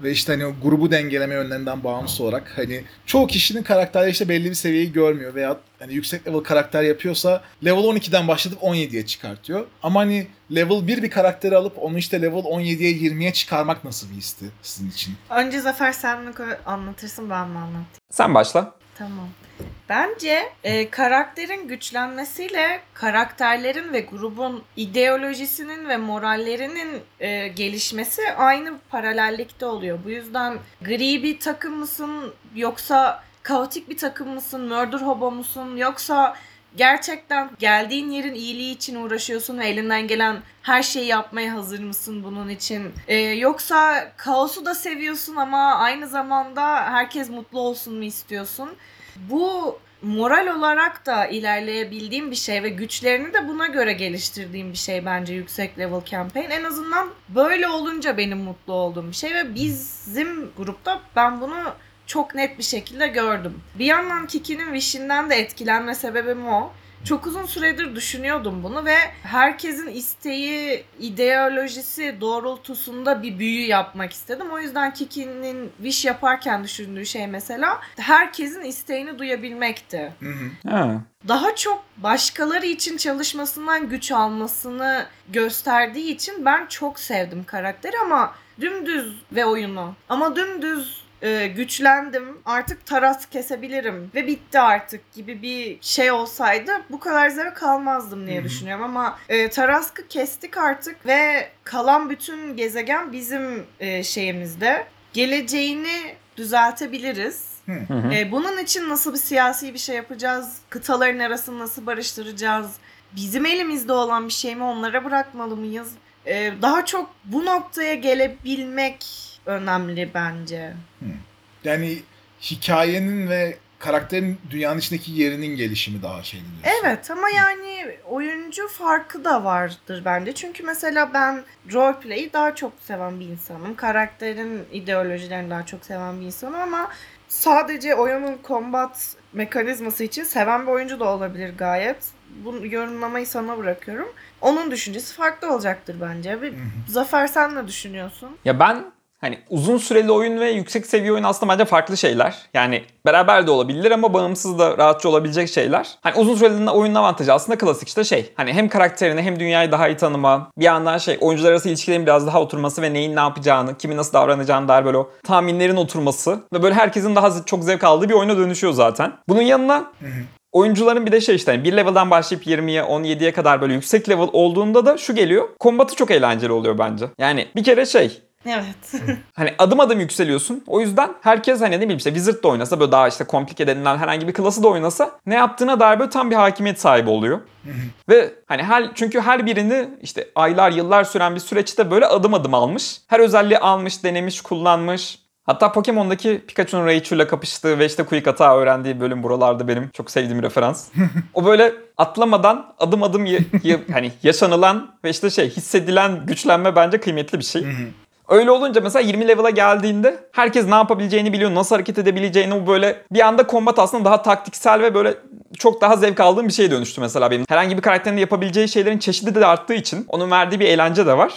ve işte hani o grubu dengeleme yönlerinden bağımsız olarak hani çoğu kişinin karakterleri işte belli bir seviyeyi görmüyor veya hani yüksek level karakter yapıyorsa level 12'den başlatıp 17'ye çıkartıyor. Ama hani level 1 bir karakteri alıp onu işte level 17'ye 20'ye çıkarmak nasıl bir histi sizin için? Önce Zafer sen mi anlatırsın ben mi anlatayım? Sen başla. Tamam. Bence e, karakterin güçlenmesiyle karakterlerin ve grubun ideolojisinin ve morallerinin e, gelişmesi aynı paralellikte oluyor. Bu yüzden gri bir takım mısın yoksa kaotik bir takım mısın, murder hobo musun yoksa gerçekten geldiğin yerin iyiliği için uğraşıyorsun ve elinden gelen her şeyi yapmaya hazır mısın bunun için? Ee, yoksa kaosu da seviyorsun ama aynı zamanda herkes mutlu olsun mu istiyorsun? Bu moral olarak da ilerleyebildiğim bir şey ve güçlerini de buna göre geliştirdiğim bir şey bence yüksek level campaign. En azından böyle olunca benim mutlu olduğum bir şey ve bizim grupta ben bunu çok net bir şekilde gördüm. Bir yandan Kiki'nin Wish'inden de etkilenme sebebim o. Çok uzun süredir düşünüyordum bunu ve herkesin isteği, ideolojisi doğrultusunda bir büyü yapmak istedim. O yüzden Kiki'nin Wish yaparken düşündüğü şey mesela herkesin isteğini duyabilmekti. Hı hı. Ha. Daha çok başkaları için çalışmasından güç almasını gösterdiği için ben çok sevdim karakteri ama dümdüz ve oyunu. Ama dümdüz e, güçlendim artık taras kesebilirim ve bitti artık gibi bir şey olsaydı bu kadar zevk almazdım diye düşünüyorum ama e, Tarask'ı kestik artık ve kalan bütün gezegen bizim e, şeyimizde geleceğini düzeltebiliriz. Hı hı. E, bunun için nasıl bir siyasi bir şey yapacağız? Kıtaların arasını nasıl barıştıracağız? Bizim elimizde olan bir şey mi onlara bırakmalı mıyız? E, daha çok bu noktaya gelebilmek önemli bence. Yani hikayenin ve karakterin dünyanın içindeki yerinin gelişimi daha şey diyorsun. Evet ama yani oyuncu farkı da vardır bence. Çünkü mesela ben roleplay'i daha çok seven bir insanım. Karakterin ideolojilerini daha çok seven bir insanım ama sadece oyunun combat mekanizması için seven bir oyuncu da olabilir gayet. Bu yorumlamayı sana bırakıyorum. Onun düşüncesi farklı olacaktır bence. Bir, Zafer sen ne düşünüyorsun? Ya ben hani uzun süreli oyun ve yüksek seviye oyun aslında bence farklı şeyler. Yani beraber de olabilir ama bağımsız da rahatça olabilecek şeyler. Hani uzun süreli oyunun avantajı aslında klasik işte şey. Hani hem karakterini hem dünyayı daha iyi tanıma. Bir yandan şey oyuncular arası ilişkilerin biraz daha oturması ve neyin ne yapacağını, kimin nasıl davranacağını dair böyle o tahminlerin oturması. Ve böyle herkesin daha çok zevk aldığı bir oyuna dönüşüyor zaten. Bunun yanına Oyuncuların bir de şey işte hani bir level'dan başlayıp 20'ye 17'ye kadar böyle yüksek level olduğunda da şu geliyor. Kombatı çok eğlenceli oluyor bence. Yani bir kere şey Evet. Hani adım adım yükseliyorsun. O yüzden herkes hani ne bileyim işte Wizard da oynasa böyle daha işte komplike denilen herhangi bir klası da oynasa ne yaptığına dair böyle tam bir hakimiyet sahibi oluyor. Ve hani her çünkü her birini işte aylar yıllar süren bir süreçte böyle adım adım almış. Her özelliği almış, denemiş, kullanmış. Hatta Pokemon'daki Pikachu'nun Raichu'yla kapıştığı ve işte Quick Attack öğrendiği bölüm buralarda benim çok sevdiğim referans. o böyle atlamadan adım adım ya- ya- hani yaşanılan ve işte şey hissedilen güçlenme bence kıymetli bir şey. Öyle olunca mesela 20 level'a geldiğinde herkes ne yapabileceğini biliyor, nasıl hareket edebileceğini bu böyle bir anda kombat aslında daha taktiksel ve böyle çok daha zevk aldığım bir şeye dönüştü mesela benim. Herhangi bir karakterin de yapabileceği şeylerin çeşidi de arttığı için onun verdiği bir eğlence de var.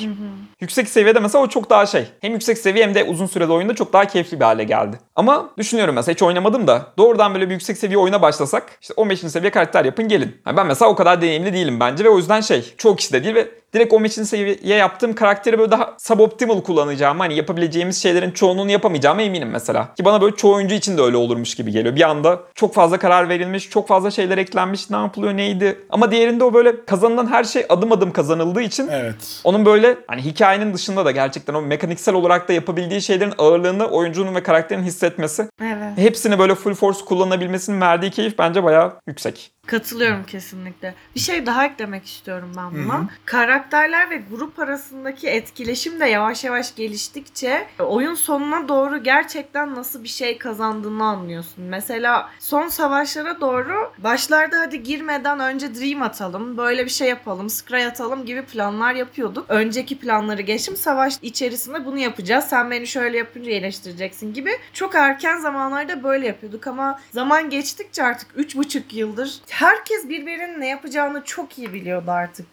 Yüksek seviyede mesela o çok daha şey. Hem yüksek seviye hem de uzun süreli oyunda çok daha keyifli bir hale geldi. Ama düşünüyorum mesela hiç oynamadım da doğrudan böyle bir yüksek seviye oyuna başlasak işte 15. seviye karakter yapın gelin. Yani ben mesela o kadar deneyimli değilim bence ve o yüzden şey çoğu kişi de değil ve direkt 15. seviye yaptığım karakteri böyle daha suboptimal kullanacağım. Hani yapabileceğimiz şeylerin çoğunluğunu yapamayacağıma eminim mesela. Ki bana böyle çoğu oyuncu için de öyle olurmuş gibi geliyor. Bir anda çok fazla karar verilmiş, çok fazla şeyler eklenmiş, ne yapılıyor, neydi. Ama diğerinde o böyle kazanılan her şey adım adım kazanıldığı için Evet. onun böyle hani hikayenin dışında da gerçekten o mekaniksel olarak da yapabildiği şeylerin ağırlığını oyuncunun ve karakterin hissetmesi, Evet. hepsini böyle full force kullanabilmesinin verdiği keyif bence bayağı yüksek. Katılıyorum kesinlikle. Bir şey daha eklemek istiyorum ben buna. Hı hı. Karakterler ve grup arasındaki etkileşim de yavaş yavaş geliştikçe oyun sonuna doğru gerçekten nasıl bir şey kazandığını anlıyorsun. Mesela son savaşlara doğru başlarda hadi girmeden önce Dream atalım, böyle bir şey yapalım, Scry atalım gibi planlar yapıyorduk. Önceki planları geçtim. Savaş içerisinde bunu yapacağız. Sen beni şöyle yapınca iyileştireceksin gibi. Çok erken zamanlarda böyle yapıyorduk ama zaman geçtikçe artık 3,5 yıldır herkes birbirinin ne yapacağını çok iyi biliyordu artık.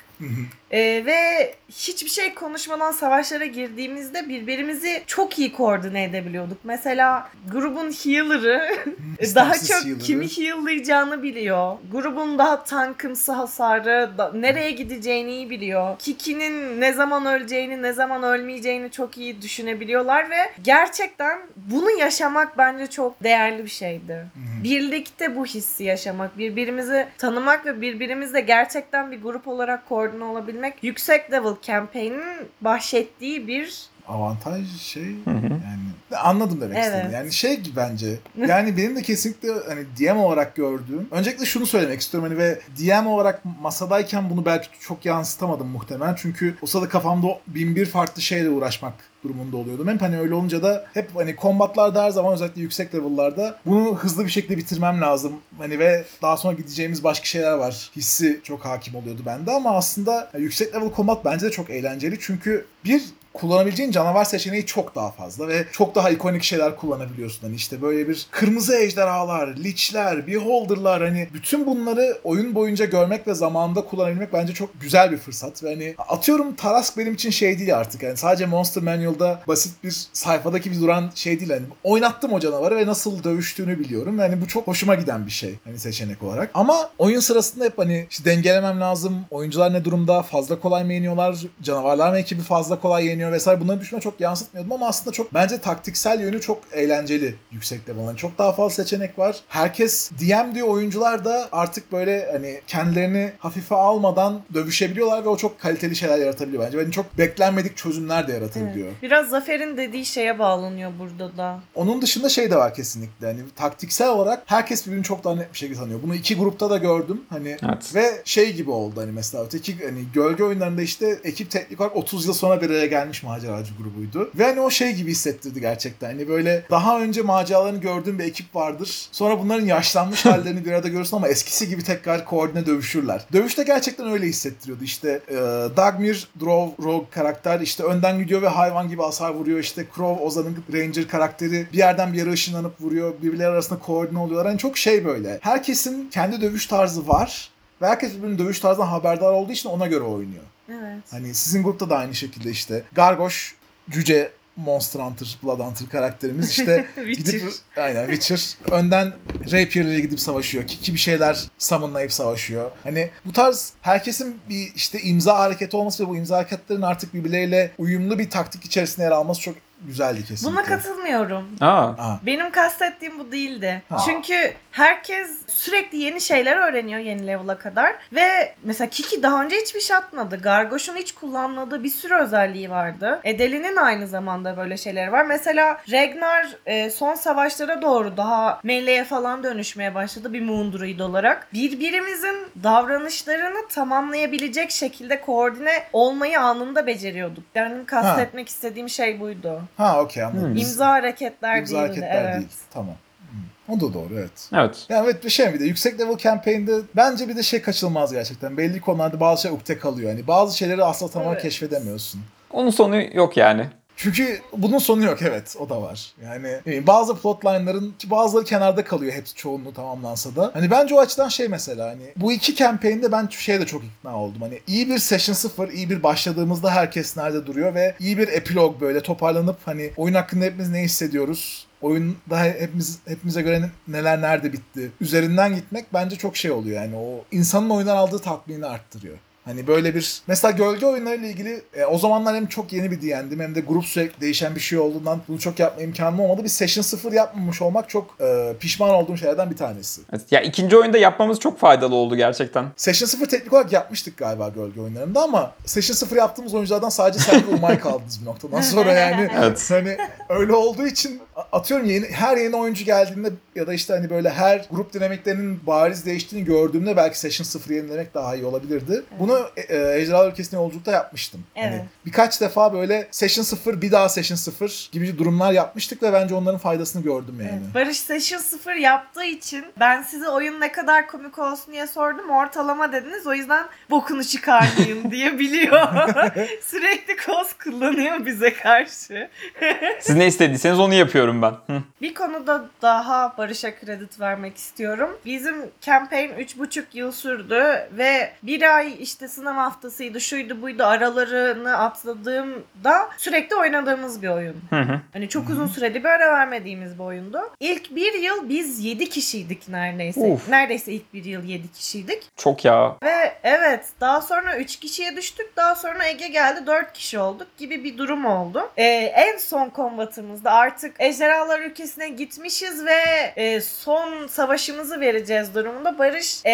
Ee, ve hiçbir şey konuşmadan savaşlara girdiğimizde birbirimizi çok iyi koordine edebiliyorduk. Mesela grubun healer'ı daha çok healer'ı. kimi heal'layacağını biliyor. Grubun daha tankımsı hasarı, da- nereye gideceğini iyi biliyor. Kiki'nin ne zaman öleceğini, ne zaman ölmeyeceğini çok iyi düşünebiliyorlar ve gerçekten bunu yaşamak bence çok değerli bir şeydi. Birlikte bu hissi yaşamak, birbirimizi tanımak ve birbirimizle gerçekten bir grup olarak koordine olabilmek yüksek level campaign'in bahşettiği bir Avantaj şey hı. yani anladım demek Evet. istedim. Yani şey gibi bence. Yani benim de kesinlikle hani DM olarak gördüğüm. Öncelikle şunu söylemek istiyorum hani ve DM olarak masadayken bunu belki çok yansıtamadım muhtemelen. Çünkü o sırada kafamda bin bir farklı şeyle uğraşmak durumunda oluyordum. Hep hani öyle olunca da hep hani kombatlarda her zaman özellikle yüksek level'larda bunu hızlı bir şekilde bitirmem lazım. Hani ve daha sonra gideceğimiz başka şeyler var. Hissi çok hakim oluyordu bende ama aslında yüksek level combat bence de çok eğlenceli. Çünkü bir kullanabileceğin canavar seçeneği çok daha fazla ve çok daha ikonik şeyler kullanabiliyorsun. Hani işte böyle bir kırmızı ejderhalar, lichler, beholderlar hani bütün bunları oyun boyunca görmek ve zamanında kullanabilmek bence çok güzel bir fırsat. Ve hani atıyorum Tarask benim için şey değil artık. Yani sadece Monster Manual'da basit bir sayfadaki bir duran şey değil. Hani oynattım o canavarı ve nasıl dövüştüğünü biliyorum. Yani bu çok hoşuma giden bir şey hani seçenek olarak. Ama oyun sırasında hep hani işte dengelemem lazım. Oyuncular ne durumda? Fazla kolay mı yeniyorlar? Canavarlar mı ekibi fazla kolay yeniyor vesaire. Bunları düşünme çok yansıtmıyordum ama aslında çok bence taktiksel yönü çok eğlenceli yüksek level'ın. Çok daha fazla seçenek var. Herkes DM diyor oyuncular da artık böyle hani kendilerini hafife almadan dövüşebiliyorlar ve o çok kaliteli şeyler yaratabiliyor bence. Yani çok beklenmedik çözümler de yaratabiliyor. biraz Zafer'in dediği şeye bağlanıyor burada da. Onun dışında şey de var kesinlikle. Hani taktiksel olarak herkes birbirini çok daha net bir şekilde tanıyor. Bunu iki grupta da gördüm. Hani Evet. ve şey gibi oldu hani mesela öteki hani gölge oyunlarında işte ekip teknik olarak 30 yıl sonra bir araya gelmiş maceracı grubuydu. Ve hani o şey gibi hissettirdi gerçekten. Hani böyle daha önce maceralarını gördüğüm bir ekip vardır. Sonra bunların yaşlanmış hallerini bir arada görürsün ama eskisi gibi tekrar koordine dövüşürler. Dövüşte gerçekten öyle hissettiriyordu. İşte e, Dagmir, Drov, Rogue karakter işte önden gidiyor ve hayvan gibi hasar vuruyor. İşte Crow, Ozan'ın Ranger karakteri bir yerden bir yere ışınlanıp vuruyor. Birbirleri arasında koordine oluyorlar. Hani çok şey böyle. Herkesin kendi dövüş tarzı var. Ve herkes birbirinin dövüş tarzından haberdar olduğu için ona göre oynuyor. Evet. Hani sizin grupta da aynı şekilde işte Gargoş, Cüce, Monster Hunter, Blood Hunter karakterimiz işte gidip aynen Witcher önden Rapier'lere gidip savaşıyor. Kiki bir şeyler summonlayıp savaşıyor. Hani bu tarz herkesin bir işte imza hareketi olması ve bu imza hareketlerin artık birbirleriyle uyumlu bir taktik içerisinde yer alması çok güzeldi kesinlikle. Buna katılmıyorum. Aa. Aa, Benim kastettiğim bu değildi. Ha. Çünkü herkes sürekli yeni şeyler öğreniyor yeni level'a kadar. Ve mesela Kiki daha önce hiçbir şey atmadı. Gargoş'un hiç kullanmadığı bir sürü özelliği vardı. Edel'inin aynı zamanda böyle şeyleri var. Mesela Ragnar e, son savaşlara doğru daha meleğe falan dönüşmeye başladı bir Moon Druid olarak. Birbirimizin davranışlarını tamamlayabilecek şekilde koordine olmayı anında beceriyorduk. Yani kastetmek istediğim şey buydu. Ha okey anladım. Hmm. İmza hareketler İmza değildi. hareketler evet. değil. Tamam. Hmm. O da doğru evet. Evet. Yani evet bir şey bir de yüksek level campaign'de bence bir de şey kaçılmaz gerçekten. Belli konularda bazı şey ukde kalıyor. Yani bazı şeyleri asla tamamen Evet. keşfedemiyorsun. Onun sonu yok yani. Çünkü bunun sonu yok evet o da var. Yani bazı plotline'ların bazıları kenarda kalıyor hepsi çoğunluğu tamamlansa da. Hani bence o açıdan şey mesela hani bu iki campaign'de ben şeye de çok ikna oldum. Hani iyi bir session 0, iyi bir başladığımızda herkes nerede duruyor ve iyi bir epilog böyle toparlanıp hani oyun hakkında hepimiz ne hissediyoruz? Oyunda hepimiz hepimize göre neler nerede bitti. Üzerinden gitmek bence çok şey oluyor yani o insanın oyundan aldığı tatmini arttırıyor. Hani böyle bir mesela gölge oyunlarıyla ilgili e, o zamanlar hem çok yeni bir DND'm hem de grup sürekli değişen bir şey olduğundan bunu çok yapma imkanım olmadı. Bir session 0 yapmamış olmak çok e, pişman olduğum şeylerden bir tanesi. Evet, ya ikinci oyunda yapmamız çok faydalı oldu gerçekten. Session 0 teknik olarak yapmıştık galiba gölge oyunlarında ama Session 0 yaptığımız oyunculardan sadece sen ve Umay kaldınız bir noktadan sonra yani. Evet. Hani öyle olduğu için atıyorum yeni her yeni oyuncu geldiğinde ya da işte hani böyle her grup dinamiklerinin bariz değiştiğini gördüğümde belki Session 0 yenilemek daha iyi olabilirdi. Bunu e, e, Ejderhalar Ülkesi'ne yolculukta yapmıştım. Hani Evet. birkaç defa böyle Session 0 bir daha Session 0 gibi durumlar yapmıştık ve bence onların faydasını gördüm yani. Evet, Barış Session 0 yaptığı için ben size oyun ne kadar komik olsun diye sordum. Ortalama dediniz. O yüzden bokunu çıkarmayın diye biliyor. Sürekli koz kullanıyor bize karşı. Siz ne istediyseniz onu yapıyorum ben. Hı. Bir konuda daha Barış'a kredi vermek istiyorum. Bizim campaign 3,5 yıl sürdü ve bir ay işte sınav haftasıydı, şuydu buydu aralarını atladığımda sürekli oynadığımız bir oyun. Hı hı. Hani çok uzun süreli bir ara vermediğimiz bir oyundu. İlk bir yıl biz 7 kişiydik neredeyse. Uf. Neredeyse ilk bir yıl 7 kişiydik. Çok ya. Ve evet daha sonra 3 kişiye düştük. Daha sonra Ege geldi 4 kişi olduk gibi bir durum oldu. Ee, en son kombatımızda artık Ejderhalar ülkesine gitmişiz ve e, son savaşımızı vereceğiz durumunda. Barış e,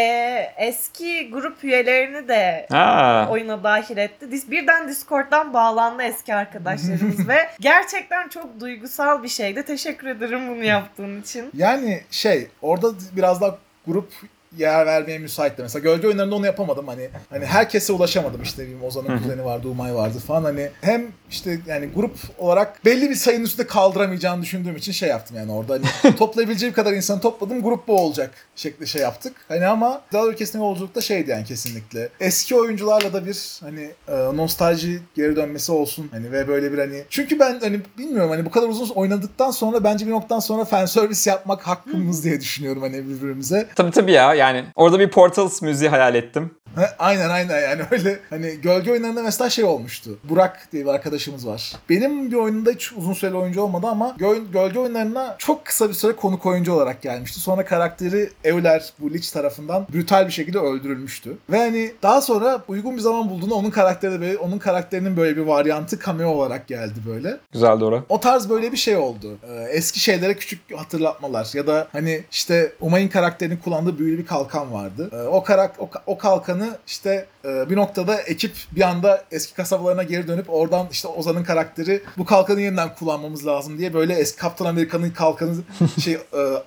eski grup üyelerini de Ha. oyuna dahil etti. Dis- Birden Discord'dan bağlandı eski arkadaşlarımız ve gerçekten çok duygusal bir şeydi. Teşekkür ederim bunu yaptığın için. Yani şey orada biraz daha grup yer vermeye müsaitti. Mesela gölge oyunlarında onu yapamadım hani. Hani herkese ulaşamadım işte bileyim Ozan'ın kuzeni vardı, Umay vardı falan hani. Hem işte yani grup olarak belli bir sayının üstünde kaldıramayacağını düşündüğüm için şey yaptım yani orada hani toplayabileceğim kadar insanı topladım grup bu olacak şekli şey yaptık. Hani ama Dağ Ülkesi'ne yolculukta şeydi yani kesinlikle. Eski oyuncularla da bir hani e, nostalji geri dönmesi olsun hani ve böyle bir hani çünkü ben hani bilmiyorum hani bu kadar uzun oynadıktan sonra bence bir noktadan sonra fan service yapmak hakkımız diye düşünüyorum hani birbirimize. Tabii tabii ya yani orada bir Portals müziği hayal ettim. Ha, aynen aynen yani öyle hani gölge oyunlarında mesela şey olmuştu. Burak diye bir arkadaşımız var. Benim bir oyununda hiç uzun süreli oyuncu olmadı ama göl- gölge oyunlarına çok kısa bir süre konuk oyuncu olarak gelmişti. Sonra karakteri Euler bu Lich tarafından brutal bir şekilde öldürülmüştü. Ve hani daha sonra uygun bir zaman bulduğunda onun karakteri böyle, onun karakterinin böyle bir varyantı cameo olarak geldi böyle. Güzeldi orası. O tarz böyle bir şey oldu. Ee, eski şeylere küçük hatırlatmalar ya da hani işte Umay'ın karakterinin kullandığı büyülü bir kalkan vardı. Ee, o karak o, o kalkanı işte e, bir noktada ekip bir anda eski kasabalarına geri dönüp oradan işte Ozan'ın karakteri bu kalkanı yeniden kullanmamız lazım diye böyle eski Kaptan Amerika'nın kalkanı şey e,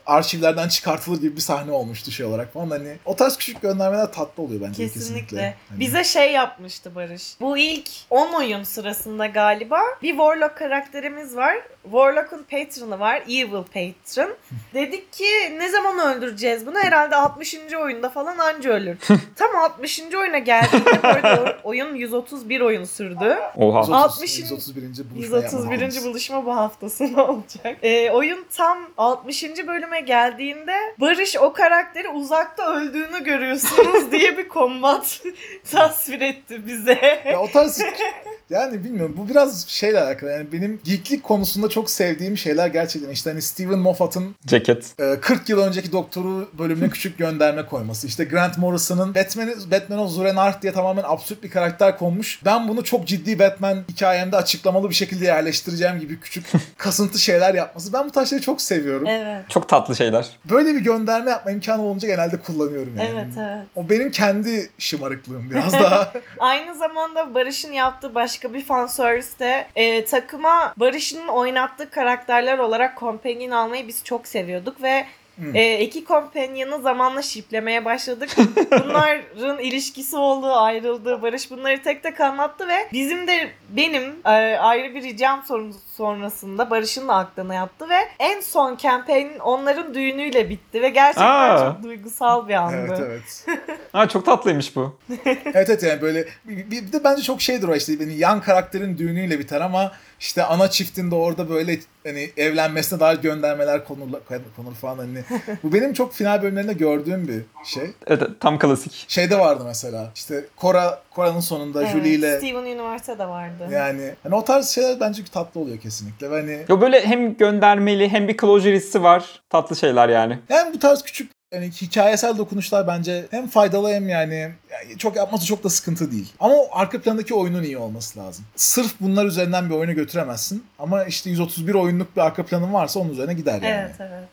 arşivlerden çıkartılır gibi bir sahne olmuştu şey olarak falan hani o tarz küçük göndermeler tatlı oluyor bence kesinlikle. Kesinlikle. Hani- Bize şey yapmıştı Barış. Bu ilk 10 oyun sırasında galiba bir Warlock karakterimiz var. Warlock'un patron'ı var. Evil Patron. Dedik ki ne zaman öldüreceğiz bunu? Herhalde 60. oyunda falan anca ölür. Tam 60. oyuna bu arada oyun 131 oyun sürdü. Oha. 130, 60'ın 131. buluşma 131. yapmamız. buluşma bu hafta sonu olacak. Ee, oyun tam 60. bölüme geldiğinde Barış o karakteri uzakta öldüğünü görüyorsunuz diye bir kombat tasvir etti bize. Ya o tarz yani bilmiyorum bu biraz şeyle alakalı yani benim geeklik konusunda çok sevdiğim şeyler gerçekten işte hani Steven Moffat'ın Ceket. e, 40 yıl önceki doktoru bölümüne küçük gönderme koyması. İşte Grant Morrison'ın Batman'i Batman of Zurenart diye tamamen absürt bir karakter konmuş. Ben bunu çok ciddi Batman hikayemde açıklamalı bir şekilde yerleştireceğim gibi küçük kasıntı şeyler yapması. Ben bu taş şeyleri çok seviyorum. Evet. Çok tatlı şeyler. Böyle bir gönderme yapma imkanı olunca genelde kullanıyorum yani. Evet evet. O benim kendi şımarıklığım biraz daha. Aynı zamanda Barış'ın yaptığı başka bir fanservice'de e, takıma Barış'ın oynattığı karakterler olarak companion almayı biz çok seviyorduk ve Hmm. e, iki companion'ı zamanla shiplemeye başladık. Bunların ilişkisi olduğu, ayrıldığı Barış bunları tek tek anlattı ve bizim de benim e, ayrı bir ricam son- sonrasında Barış'ın da aklına yattı ve en son campaign onların düğünüyle bitti ve gerçekten Aa. çok duygusal bir andı. evet evet. Ha çok tatlıymış bu. evet evet yani böyle bir, bir de bence çok şeydir o işte beni yan karakterin düğünüyle biter ama işte ana çiftin de orada böyle hani evlenmesine dair göndermeler konur, konur falan hani. Bu benim çok final bölümlerinde gördüğüm bir şey. Evet evet, tam klasik. Şeyde vardı mesela işte Cora Cora'nın sonunda Evet, Julie ile Steven Universe'de de vardı. yani hani o tarz şeyler bence tatlı oluyor kesinlikle. Hani Yo böyle hem göndermeli hem bir closure hissi var. Tatlı şeyler yani. yani bu tarz küçük yani hikayesel dokunuşlar bence hem faydalı hem yani, yani çok yapması çok da sıkıntı değil. Ama o arka plandaki oyunun iyi olması lazım. Sırf bunlar üzerinden bir oyunu götüremezsin. Ama işte 131 oyunluk bir arka planın varsa onun üzerine gider yani. Evet evet.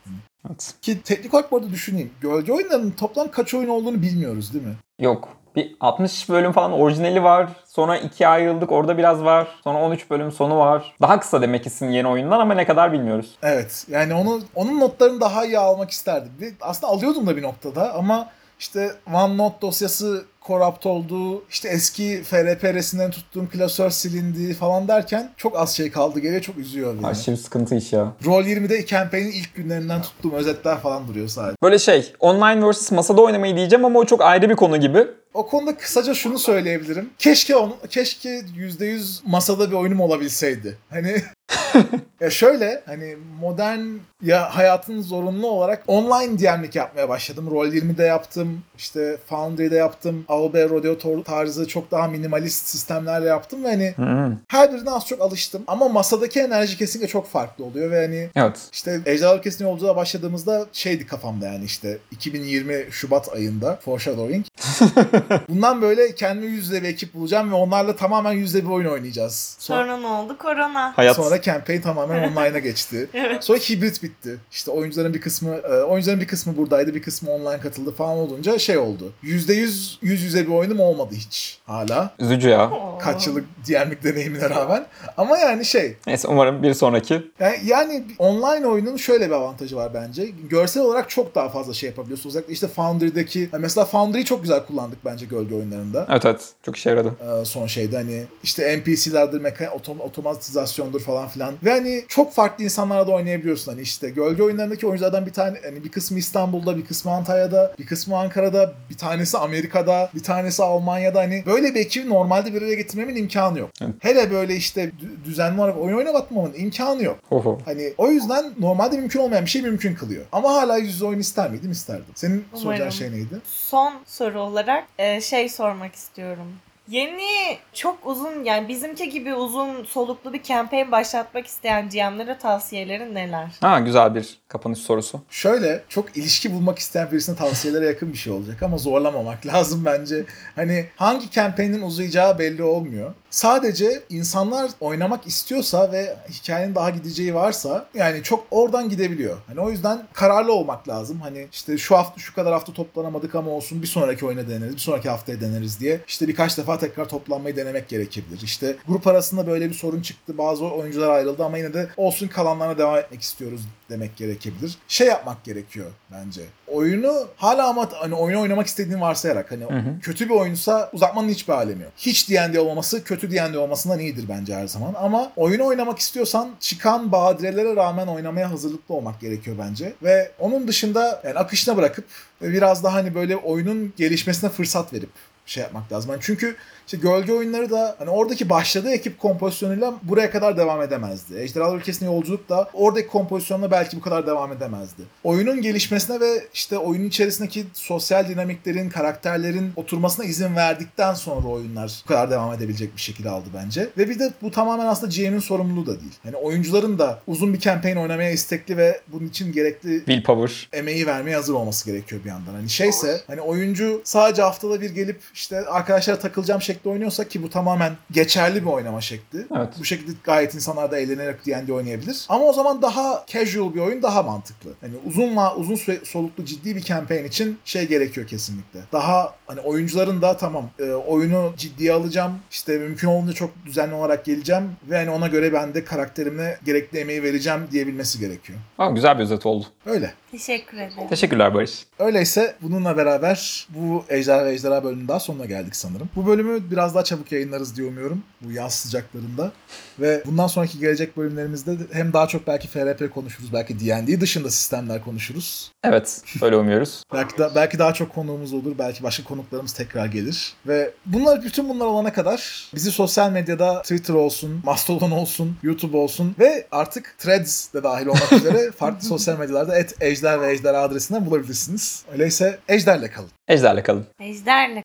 Evet. Ki teknik olarak bu arada düşüneyim. Gölge oyunlarının toplam kaç oyun olduğunu bilmiyoruz değil mi? Yok. Bir 60 bölüm falan orijinali var. Sonra 2'ye ayrıldık orada biraz var. Sonra 13 bölüm sonu var. Daha kısa demek isim yeni oyundan ama ne kadar bilmiyoruz. Evet. Yani onu onun notlarını daha iyi almak isterdim. Aslında alıyordum da bir noktada ama işte OneNote dosyası corrupt oldu. İşte eski FRP resimlerini tuttuğum klasör silindi falan derken çok az şey kaldı geriye çok üzüyor beni. Aşırı sıkıntı iş ya. Roll 20'de campaign'in ilk günlerinden tuttuğum özetler falan duruyor sadece. Böyle şey online vs masada oynamayı diyeceğim ama o çok ayrı bir konu gibi. O konuda kısaca şunu söyleyebilirim. Keşke onu, keşke %100 masada bir oyunum olabilseydi. Hani ya şöyle hani modern ya hayatın zorunlu olarak online DM'lik yapmaya başladım. Roll20'de yaptım. işte Foundry'de yaptım. AOB Rodeo tarzı çok daha minimalist sistemlerle yaptım ve hani Hı-hı. her birine az çok alıştım. Ama masadaki enerji kesinlikle çok farklı oluyor ve hani Evet. işte Ejderha Ülkesi'nin yolculuğa başladığımızda şeydi kafamda yani işte 2020 Şubat ayında Foreshadowing. Bundan böyle kendi yüz yüze bir ekip bulacağım ve onlarla tamamen yüz yüze bir oyun oynayacağız. Sonra, Sonra ne oldu? Korona. Hayat. sonra campaign tamamen online'a geçti. Evet. Sonra hibrit bitti. İşte oyuncuların bir kısmı e, oyuncuların bir kısmı buradaydı, bir kısmı online katıldı falan olunca şey oldu. %100 yüz yüze bir oyunum olmadı hiç hala. Üzücü ya. Kaç yıllık DM'lik deneyimine rağmen. Ama yani şey Neyse umarım bir sonraki. Yani, yani online oyunun şöyle bir avantajı var bence. Görsel olarak çok daha fazla şey yapabiliyorsun. Özellikle işte Foundry'deki mesela Foundry'yi çok güzel kullandık bence gölge oyunlarında. Evet evet. Çok işe yaradı. Ee, son şeyde hani işte NPC'lerdir, meka otom otomatizasyondur falan filan. Ve hani çok farklı insanlarla da oynayabiliyorsun. Hani işte gölge oyunlarındaki oyunculardan bir tane hani bir kısmı İstanbul'da, bir kısmı Antalya'da, bir kısmı Ankara'da, bir tanesi Amerika'da, bir tanesi Almanya'da hani böyle bir ekibi normalde bir araya getirmemin imkanı yok. Evet. Hele böyle işte dü- düzenli olarak oyun oynatmamın imkanı yok. Oho. Hani o yüzden normalde mümkün olmayan bir şey mümkün kılıyor. Ama hala yüz yüze oyun ister miydim? İsterdim. Senin soracağın Umarım. şey neydi? Son soru olarak e, şey sormak istiyorum. Yeni çok uzun yani bizimki gibi uzun soluklu bir campaign başlatmak isteyen GM'lere tavsiyelerin neler? Ha güzel bir kapanış sorusu. Şöyle çok ilişki bulmak isteyen birisine tavsiyelere yakın bir şey olacak ama zorlamamak lazım bence. Hani hangi campaign'in uzayacağı belli olmuyor. Sadece insanlar oynamak istiyorsa ve hikayenin daha gideceği varsa yani çok oradan gidebiliyor. Hani o yüzden kararlı olmak lazım. Hani işte şu hafta şu kadar hafta toplanamadık ama olsun bir sonraki oyuna deneriz, bir sonraki haftaya deneriz diye işte birkaç defa tekrar toplanmayı denemek gerekebilir. İşte grup arasında böyle bir sorun çıktı. Bazı oyuncular ayrıldı ama yine de olsun kalanlarına devam etmek istiyoruz demek gerekebilir. Şey yapmak gerekiyor bence. Oyunu hala ama hani oyunu oynamak istediğini varsayarak hani Hı hı. kötü bir oyunsa uzatmanın hiçbir alemi yok. Hiç D&D olmaması kötü D&D olmasından iyidir bence her zaman. Ama oyunu oynamak istiyorsan çıkan badirelere rağmen oynamaya hazırlıklı olmak gerekiyor bence. Ve onun dışında yani akışına bırakıp biraz daha hani böyle oyunun gelişmesine fırsat verip şey yapmak lazım. Yani çünkü işte gölge oyunları da hani oradaki başladığı ekip kompozisyonuyla buraya kadar devam edemezdi. Ejderhalar Ülkesi'nin yolculuk da oradaki kompozisyonla belki bu kadar devam edemezdi. Oyunun gelişmesine ve işte oyunun içerisindeki sosyal dinamiklerin, karakterlerin oturmasına izin verdikten sonra oyunlar bu kadar devam edebilecek bir şekilde aldı bence. Ve bir de bu tamamen aslında GM'in sorumluluğu da değil. Hani oyuncuların da uzun bir campaign oynamaya istekli ve bunun için gerekli Willpower. emeği vermeye hazır olması gerekiyor bir yandan. Hani şeyse hani oyuncu sadece haftada bir gelip işte arkadaşlara takılacağım şekli oynuyorsa ki bu tamamen geçerli bir oynama şekli. Evet. Bu şekilde gayet insanlar da eğlenerek D&D oynayabilir. Ama o zaman daha casual bir oyun daha mantıklı. Hani uzun uzun süre soluklu ciddi bir campaign için şey gerekiyor kesinlikle. Daha hani oyuncuların da tamam e, oyunu ciddiye alacağım. İşte mümkün olduğunca çok düzenli olarak geleceğim ve hani ona göre ben de karakterime gerekli emeği vereceğim diyebilmesi gerekiyor. Ha, güzel bir özet oldu. Öyle. Teşekkür ederim. Teşekkürler Barış. Öyleyse bununla beraber bu Ejderha ve Ejderha bölümünün daha sonuna geldik sanırım. Bu bölümü biraz daha çabuk yayınlarız diye umuyorum. Bu yaz sıcaklarında. Ve bundan sonraki gelecek bölümlerimizde de hem daha çok belki FRP konuşuruz. Belki D&D dışında sistemler konuşuruz. Evet öyle umuyoruz. Belki da, belki daha çok konuğumuz olur. Belki başka konuklarımız tekrar gelir. Ve bunlar bütün bunlar olana kadar bizi sosyal medyada Twitter olsun, Mastodon olsun, YouTube olsun ve artık Threads de dahil olmak üzere farklı sosyal medyalarda et ejder ve ejder adresinden bulabilirsiniz. Öyleyse ejderle kalın. Ejderle kalın. Ejderle